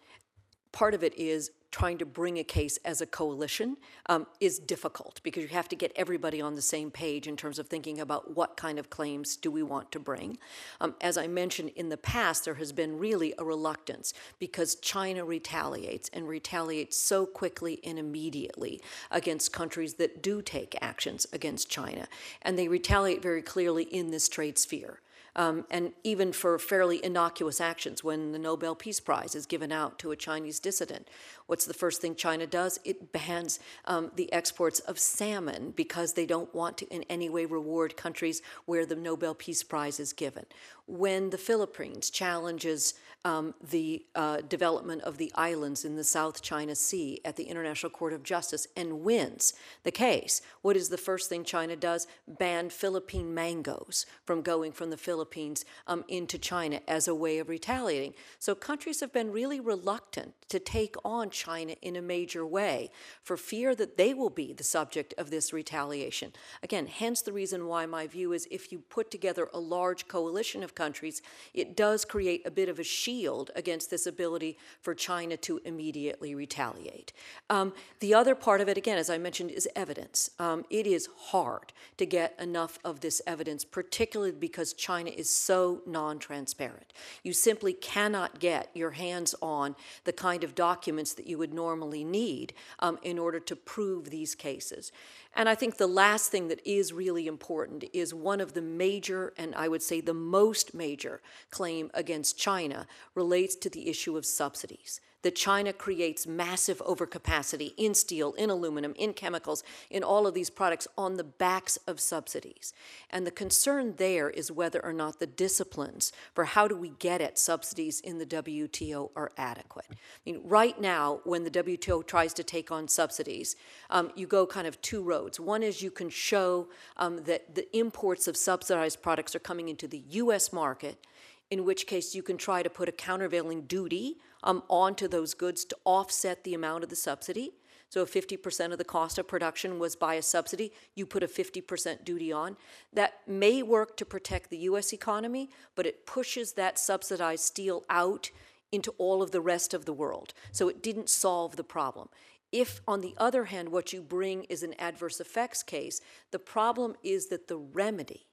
part of it is trying to bring a case as a coalition um, is difficult because you have to get everybody on the same page in terms of thinking about what kind of claims do we want to bring. Um, as I mentioned in the past, there has been really a reluctance because China retaliates and retaliates so quickly and immediately against countries that do take actions against China. And they retaliate very clearly in this trade sphere um, and even for fairly innocuous actions. When the Nobel Peace Prize is given out to a Chinese dissident, what's the first thing China does? It bans um, the exports of salmon because they don't want to in any way reward countries where the Nobel Peace Prize is given. When the Philippines challenges um, the uh, development of the islands in the South China Sea at the International Court of Justice and wins the case, what is the first thing China does? Ban Philippine mangoes from going from the Philippines um, into China as a way of retaliating. So countries have been really reluctant to take on China in a major way for fear that they will be the subject of this retaliation. Again, hence the reason why my view is if you put together a large coalition of countries, it does create a bit of a shield against this ability for China to immediately retaliate. Um, the other part of it, again, as I mentioned, is evidence. Um, it is hard to get enough of this evidence, particularly because China is so non transparent. You simply cannot get your hands on the kind of documents that you would normally need um, in order to prove these cases. And I think the last thing that is really important is one of the major, and I would say the most major, claim against China relates to the issue of subsidies that China creates massive overcapacity in steel, in aluminum, in chemicals, in all of these products on the backs of subsidies. And the concern there is whether or not the disciplines for how do we get at subsidies in the WTO are adequate. I mean, right now, when the WTO tries to take on subsidies, um, you go kind of two roads. One is you can show um, that the imports of subsidized products are coming into the US market in which case you can try to put a countervailing duty um, onto those goods to offset the amount of the subsidy. So if 50% of the cost of production was by a subsidy, you put a 50% duty on. That may work to protect the US economy, but it pushes that subsidized steel out into all of the rest of the world. So it didn't solve the problem. If, on the other hand, what you bring is an adverse effects case, the problem is that the remedy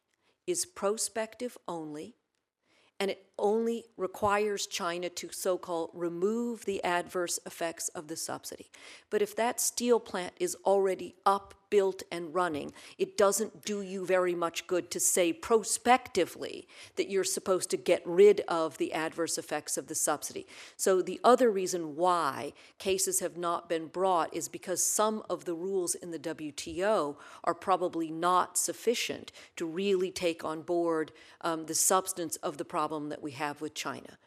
is prospective only and it only requires China to so called remove the adverse effects of the subsidy. But if that steel plant is already up, built, and running, it doesn't do you very much good to say prospectively that you're supposed to get rid of the adverse effects of the subsidy. So the other reason why cases have not been brought is because some of the rules in the WTO are probably not sufficient to really take on board um, the substance of the problem that we have with China.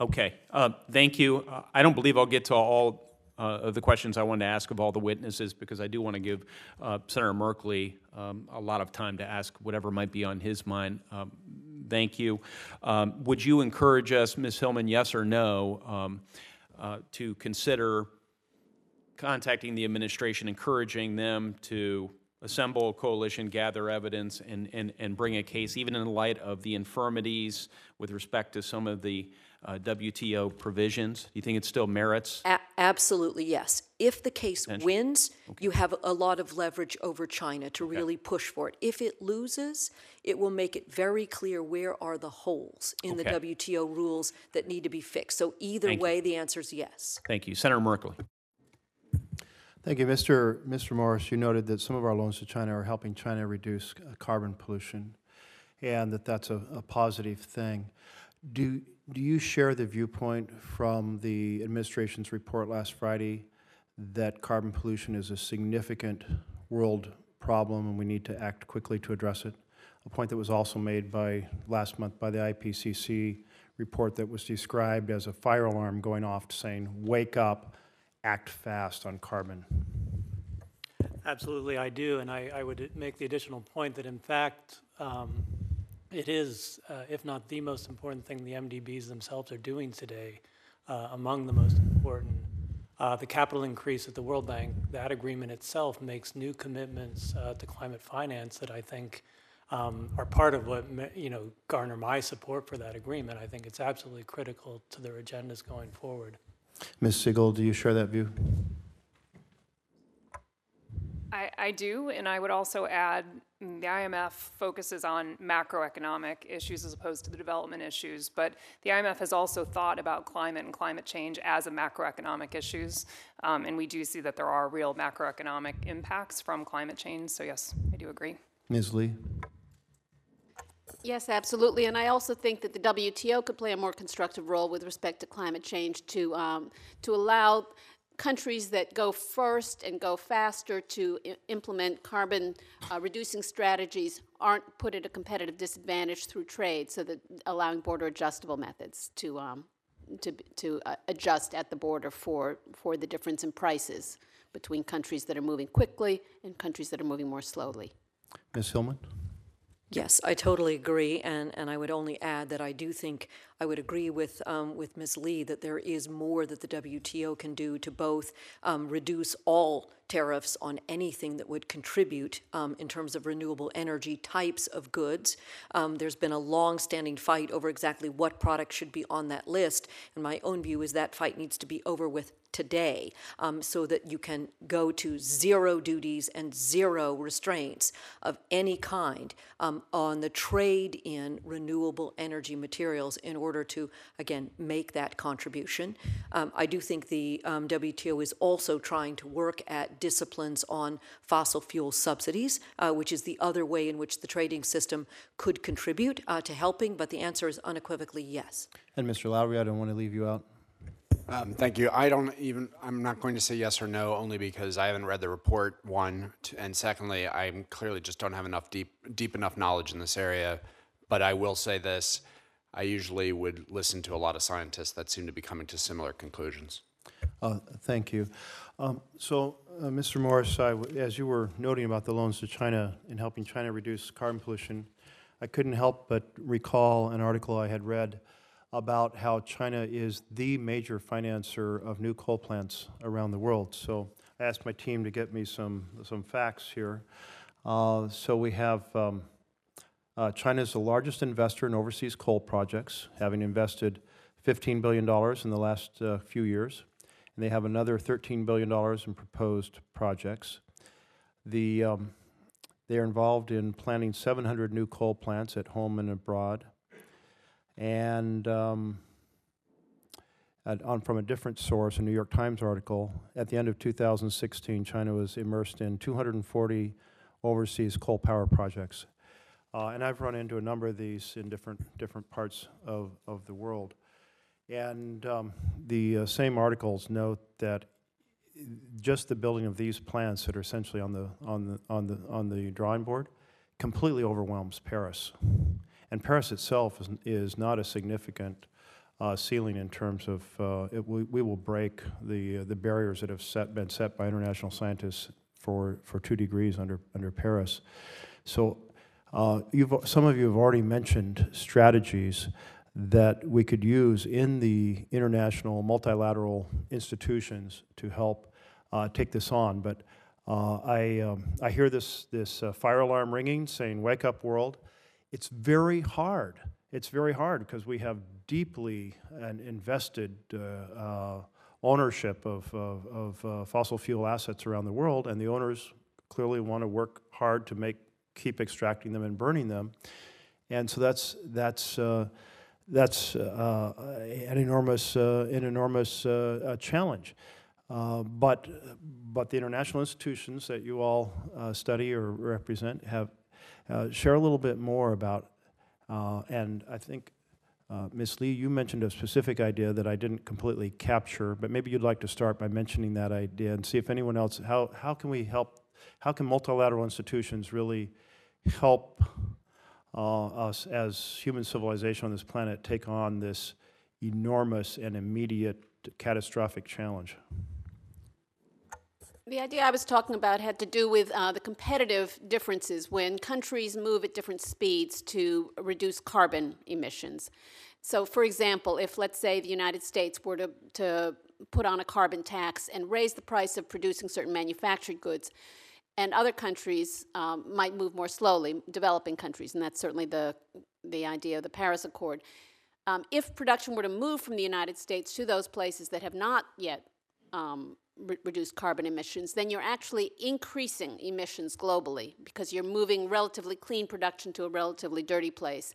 Okay, uh, thank you. Uh, I don't believe I'll get to all uh, of the questions I wanted to ask of all the witnesses because I do want to give uh, Senator Merkley um, a lot of time to ask whatever might be on his mind. Um, thank you. Um, would you encourage us, Ms. Hillman, yes or no, um, uh, to consider contacting the administration, encouraging them to assemble a coalition, gather evidence, and, and, and bring a case, even in light of the infirmities with respect to some of the uh, WTO provisions? Do you think it still merits? A- absolutely, yes. If the case wins, you have a lot of leverage over China to really push for it. If it loses, it will make it very clear where are the holes in the WTO rules that need to be fixed. So either Thank you. way, the answer is yes. Thank you. Senator Merkley. Thank you. Mr. Mr. Morris, you noted that some of our loans to China are helping China reduce uh, carbon pollution and that that's a, a positive thing. Do, do you share the viewpoint from the administration's report last Friday that carbon pollution is a significant world problem and we need to act quickly to address it? A point that was also made by, last month by the IPCC report that was described as a fire alarm going off saying, wake up, act fast on carbon. Absolutely, I do, and I, I would make the additional point that in fact, um, it is, uh, if not the most important thing the MDBs themselves are doing today, uh, among the most important. Uh, the capital increase at the World Bank, that agreement itself makes new commitments uh, to climate finance that I think um, are part of what, you know, garner my support for that agreement. I think it's absolutely critical to their agendas going forward. Ms. Segal, do you share that view? I, I do, and I would also add, mm, the IMF focuses on macroeconomic issues as opposed to the development issues, but the IMF has also thought about climate and climate change as a macroeconomic issues, um, and we do see that there are real macroeconomic impacts from climate change, so yes, I do agree. Ms. Lee? Yes, absolutely. And I also think that the WTO could play a more constructive role with respect to climate change to, um, to allow countries that go first and go faster to implement carbon uh, reducing strategies aren't put at a competitive disadvantage through trade, so that allowing border adjustable methods to, um, to, to uh, adjust at the border for, for the difference in prices between countries that are moving quickly and countries that are moving more slowly. Ms. Hillman? Yes, I totally agree, and, and I would only add that I do think, I would agree with, um, with Ms. Lee that there is more that the WTO can do to both um, reduce all tariffs on anything that would contribute um, in terms of renewable energy types of goods. Um, there's been a long-standing fight over exactly what products should be on that list, and my own view is that fight needs to be over with today um, so that you can go to zero duties and zero restraints of any kind um, on the trade in renewable energy materials in order to, again, make that contribution. Um, I do think the um, WTO is also trying to work at disciplines on fossil fuel subsidies, uh, which is the other way in which the trading system could contribute uh, to helping, but the answer is unequivocally yes. And Mr. Lowery, I don't want to leave you out. Um, Thank you. I don't even, I'm not going to say yes or no, only because I haven't read the report, one, and secondly, I clearly just don't have enough deep, deep enough knowledge in this area. But I will say this, I usually would listen to a lot of scientists that seem to be coming to similar conclusions. Uh, Thank you. Um, So, uh, Mr. Morris, I as you were noting about the loans to China and helping China reduce carbon pollution, I couldn't help but recall an article I had read about how China is the major financer of new coal plants around the world. So I asked my team to get me some, some facts here. Uh, So we have, um, uh, China is the largest investor in overseas coal projects, having invested $15 billion in the last uh, few years. And they have another $13 billion in proposed projects. The, um, they are involved in planning 700 new coal plants at home and abroad. And um, on, from a different source, a New York Times article, at the end of 2016, China was immersed in 240 overseas coal power projects. Uh, and I've run into a number of these in different, different parts of, of the world. And um, the uh, same articles note that just the building of these plants that are essentially on the, on the, on the, on the drawing board completely overwhelms Paris. And Paris itself is, is not a significant uh, ceiling in terms of, uh, it, we, we will break the, uh, the barriers that have set, been set by international scientists for, for two degrees under, under Paris. So uh, you've, some of you have already mentioned strategies that we could use in the international multilateral institutions to help uh, take this on. But uh, I, um, I hear this, this fire alarm ringing saying, wake up world. It's very hard it's very hard because we have deeply and invested uh, uh, ownership of, of, of uh, fossil fuel assets around the world, and the owners clearly want to work hard to make keep extracting them and burning them, and so that's that's. Uh, that's uh, an enormous, uh, an enormous challenge. But, but the international institutions that you all study or represent have uh, share a little bit more about, uh, and I think uh, Ms. Lee, you mentioned a specific idea that I didn't completely capture, but maybe you'd like to start by mentioning that idea and see if anyone else, how, how can we help, how can multilateral institutions really help uh, us as human civilization on this planet take on this enormous and immediate catastrophic challenge? The idea I was talking about had to do with uh, the competitive differences when countries move at different speeds to reduce carbon emissions. So, for example, if let's say the United States were to, to put on a carbon tax and raise the price of producing certain manufactured goods, and other countries um, might move more slowly, developing countries, and that's certainly the, the idea of the Paris Accord. Um, if production were to move from the United States to those places that have not yet um, re reduced carbon emissions, then you're actually increasing emissions globally because you're moving relatively clean production to a relatively dirty place.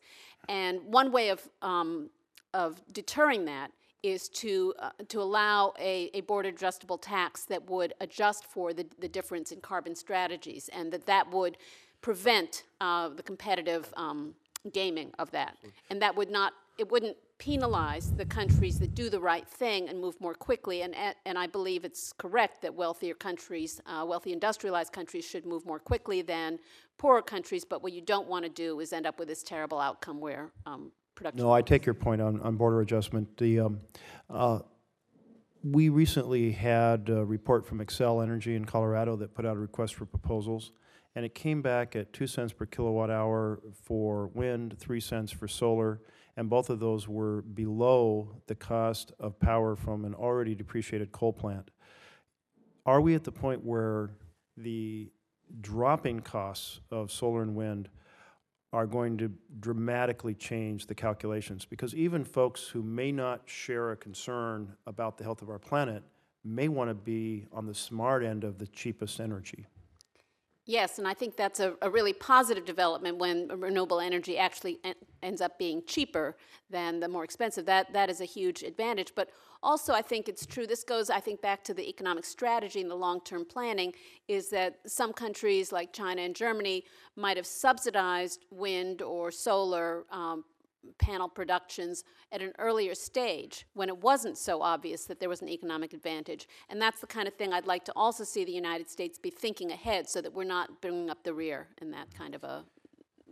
And one way of, um, of deterring that is to, uh, to allow a, a border adjustable tax that would adjust for the, the difference in carbon strategies and that that would prevent uh, the competitive um, gaming of that. And that would not, it wouldn't penalize the countries that do the right thing and move more quickly. And, and I believe it's correct that wealthier countries, uh, wealthy industrialized countries should move more quickly than poorer countries. But what you don't want to do is end up with this terrible outcome where um, production. No, I take your point on, on border adjustment. The, um, uh, we recently had a report from Xcel Energy in Colorado that put out a request for proposals, and it came back at two cents per kilowatt hour for wind, three cents for solar, and both of those were below the cost of power from an already depreciated coal plant. Are we at the point where the dropping costs of solar and wind are going to dramatically change the calculations because even folks who may not share a concern about the health of our planet may want to be on the smart end of the cheapest energy. Yes, and I think that's a, a really positive development when renewable energy actually en ends up being cheaper than the more expensive. That, that is a huge advantage. But also, I think it's true, this goes, I think, back to the economic strategy and the long-term planning, is that some countries like China and Germany might have subsidized wind or solar um, panel productions at an earlier stage when it wasn't so obvious that there was an economic advantage. And that's the kind of thing I'd like to also see the United States be thinking ahead so that we're not bringing up the rear in that kind of a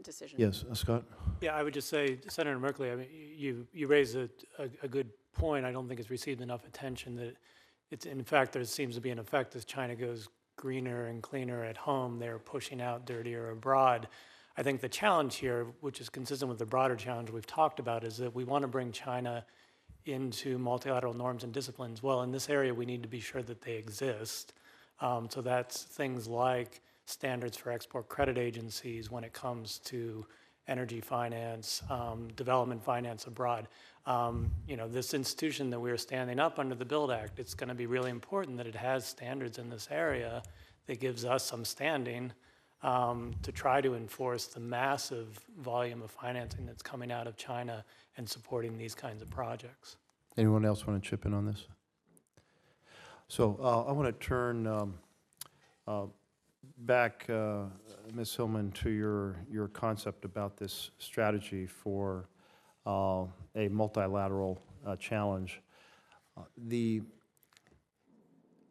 decision. Yes, uh, Scott? Yeah, I would just say, Senator Merkley, I mean, you, you raise a, a, a good point. I don't think it's received enough attention that it's, in fact, there seems to be an effect as China goes greener and cleaner at home, they're pushing out dirtier abroad. I think the challenge here, which is consistent with the broader challenge we've talked about, is that we want to bring China into multilateral norms and disciplines. Well, in this area, we need to be sure that they exist. Um, so that's things like standards for export credit agencies when it comes to energy finance, um, development finance abroad. Um, you know, this institution that we're standing up under the BUILD Act, it's going to be really important that it has standards in this area that gives us some standing um, to try to enforce the massive volume of financing that's coming out of China and supporting these kinds of projects. Anyone else want to chip in on this? So uh, I want to turn um, uh, back, uh, Ms. Hillman, to your, your concept about this strategy for uh, a multilateral uh, challenge. Uh, the,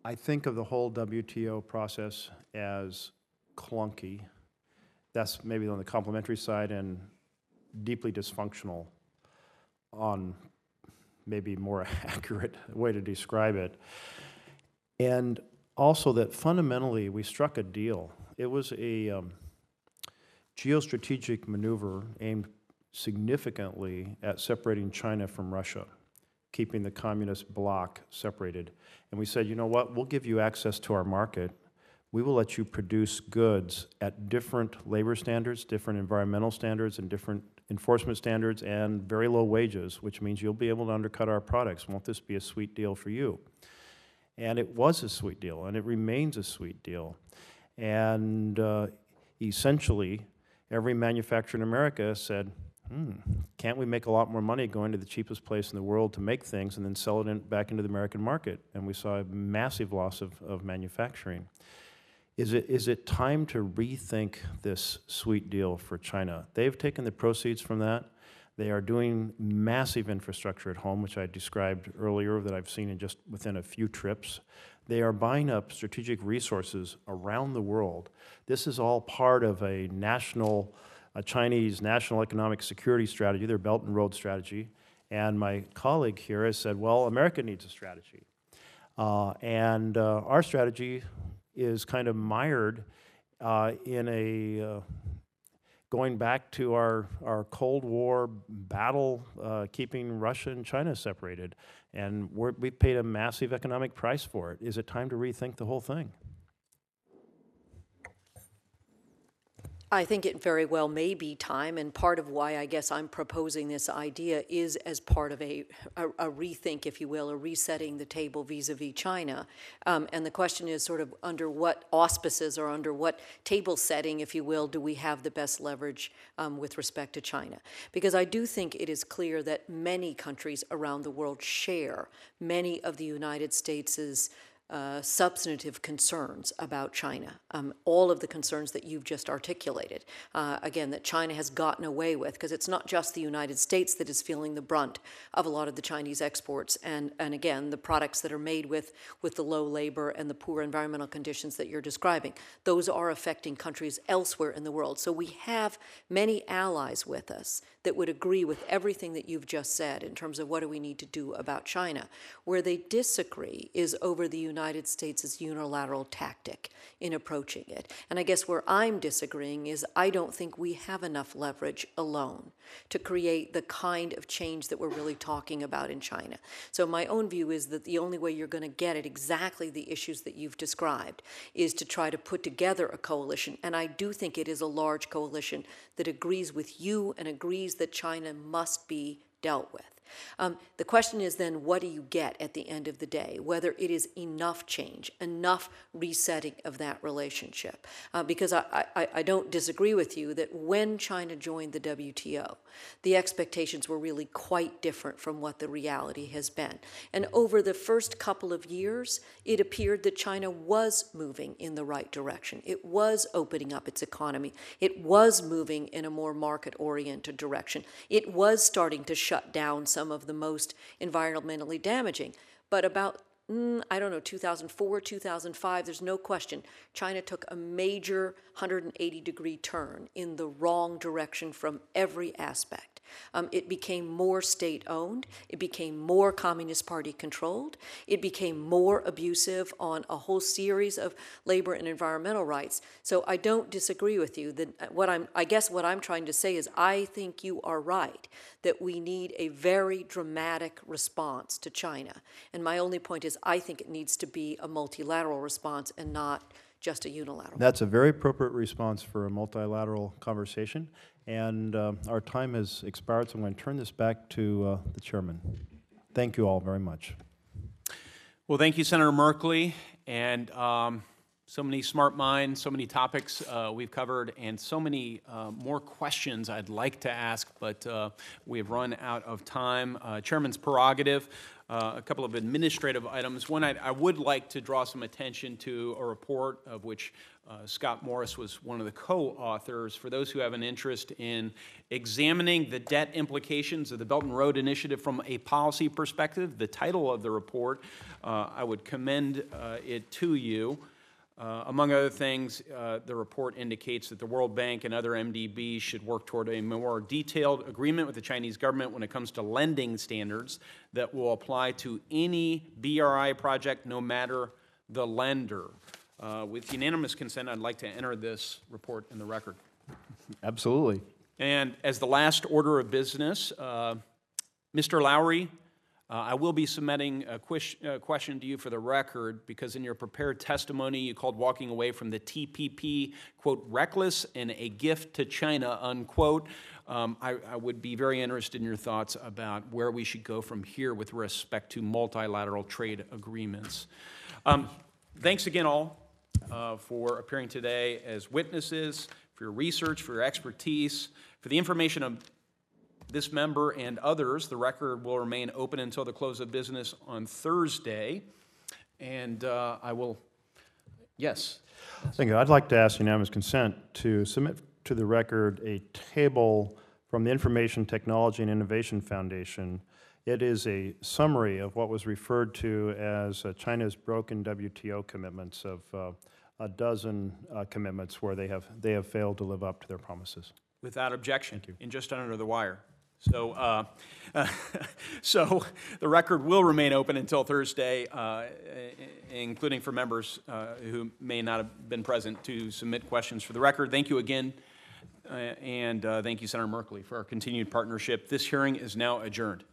I think of the whole WTO process as clunky. That's maybe on the complementary side and deeply dysfunctional on maybe more accurate way to describe it. And also that fundamentally we struck a deal. It was a um, geostrategic maneuver aimed significantly at separating China from Russia, keeping the communist bloc separated. And we said, you know what, we'll give you access to our market, we will let you produce goods at different labor standards, different environmental standards, and different enforcement standards, and very low wages, which means you'll be able to undercut our products. Won't this be a sweet deal for you? And it was a sweet deal, and it remains a sweet deal. And uh, essentially, every manufacturer in America said, hmm, can't we make a lot more money going to the cheapest place in the world to make things and then sell it in, back into the American market? And we saw a massive loss of, of manufacturing. Is it, is it time to rethink this sweet deal for China? They've taken the proceeds from that. They are doing massive infrastructure at home, which I described earlier that I've seen in just within a few trips. They are buying up strategic resources around the world. This is all part of a national, a Chinese national economic security strategy, their Belt and Road strategy. And my colleague here has said, well, America needs a strategy. Uh, and uh, our strategy is kind of mired uh, in a uh, going back to our, our Cold War battle uh, keeping Russia and China separated. And we paid a massive economic price for it. Is it time to rethink the whole thing? I think it very well may be time, and part of why I guess I'm proposing this idea is as part of a, a, a rethink, if you will, a resetting the table vis-a-vis China. Um, and the question is sort of under what auspices or under what table setting, if you will, do we have the best leverage um, with respect to China? Because I do think it is clear that many countries around the world share many of the United States's uh, substantive concerns about China, um, all of the concerns that you've just articulated. Uh, again, that China has gotten away with, because it's not just the United States that is feeling the brunt of a lot of the Chinese exports, and, and again, the products that are made with, with the low labor and the poor environmental conditions that you're describing. Those are affecting countries elsewhere in the world. So we have many allies with us that would agree with everything that you've just said in terms of what do we need to do about China. Where they disagree is over the United States' unilateral tactic in approaching it. And I guess where I'm disagreeing is I don't think we have enough leverage alone to create the kind of change that we're really talking about in China. So my own view is that the only way you're going to get at exactly the issues that you've described is to try to put together a coalition. And I do think it is a large coalition that agrees with you and agrees that China must be dealt with. Um, the question is then, what do you get at the end of the day? Whether it is enough change, enough resetting of that relationship. Uh, because I, I, I, don't disagree with you that when China joined the WTO, the expectations were really quite different from what the reality has been. And over the first couple of years, it appeared that China was moving in the right direction. It was opening up its economy. It was moving in a more market oriented direction. It was starting to shut down some of the most environmentally damaging. But about mm, I don't know, 2004, 2005, there's no question, China took a major 180 degree turn in the wrong direction from every aspect. Um, it became more state owned, it became more Communist Party controlled, it became more abusive on a whole series of labor and environmental rights. So I don't disagree with you. That uh, what I'm, I guess what I'm trying to say is I think you are right that we need a very dramatic response to China. And my only point is I think it needs to be a multilateral response and not just a unilateral. That's a very appropriate response for a multilateral conversation. And uh, our time has expired, so I'm going to turn this back to uh, the chairman. Thank you all very much. Well, thank you, Senator Merkley. And um, so many smart minds, so many topics uh, we've covered, and so many uh, more questions I'd like to ask, but uh, we have run out of time. Uh, Chairman's prerogative. Uh, a couple of administrative items. One, I, I, would like to draw some attention to a report of which uh, Scott Morris was one of the co-authors. For those who have an interest in examining the debt implications of the Belt and Road Initiative from a policy perspective, the title of the report, uh, I would commend uh, it to you. Uh, among other things, uh, the report indicates that the World Bank and other MDBs should work toward a more detailed agreement with the Chinese government when it comes to lending standards that will apply to any BRI project, no matter the lender. Uh, with unanimous consent, I'd like to enter this report in the record. Absolutely. And as the last order of business, uh, Mr. Lowery, Uh, I will be submitting a question to you for the record because in your prepared testimony, you called walking away from the TPP, quote, reckless and a gift to China, unquote. Um, I, I would be very interested in your thoughts about where we should go from here with respect to multilateral trade agreements. Um, thanks again, all, uh, for appearing today as witnesses, for your research, for your expertise, for the information this member and others. The record will remain open until the close of business on Thursday. And uh, I will, yes, Thank you. I'd like to ask unanimous consent to submit to the record a table from the Information Technology and Innovation Foundation. It is a summary of what was referred to as uh, China's broken WTO commitments of uh, a dozen uh, commitments where they have, they have failed to live up to their promises. without objection, and just under the wire. So, uh, so the record will remain open until Thursday, uh, including for members uh, who may not have been present to submit questions for the record. Thank you again, uh, and uh, thank you, Senator Merkley, for our continued partnership. This hearing is now adjourned.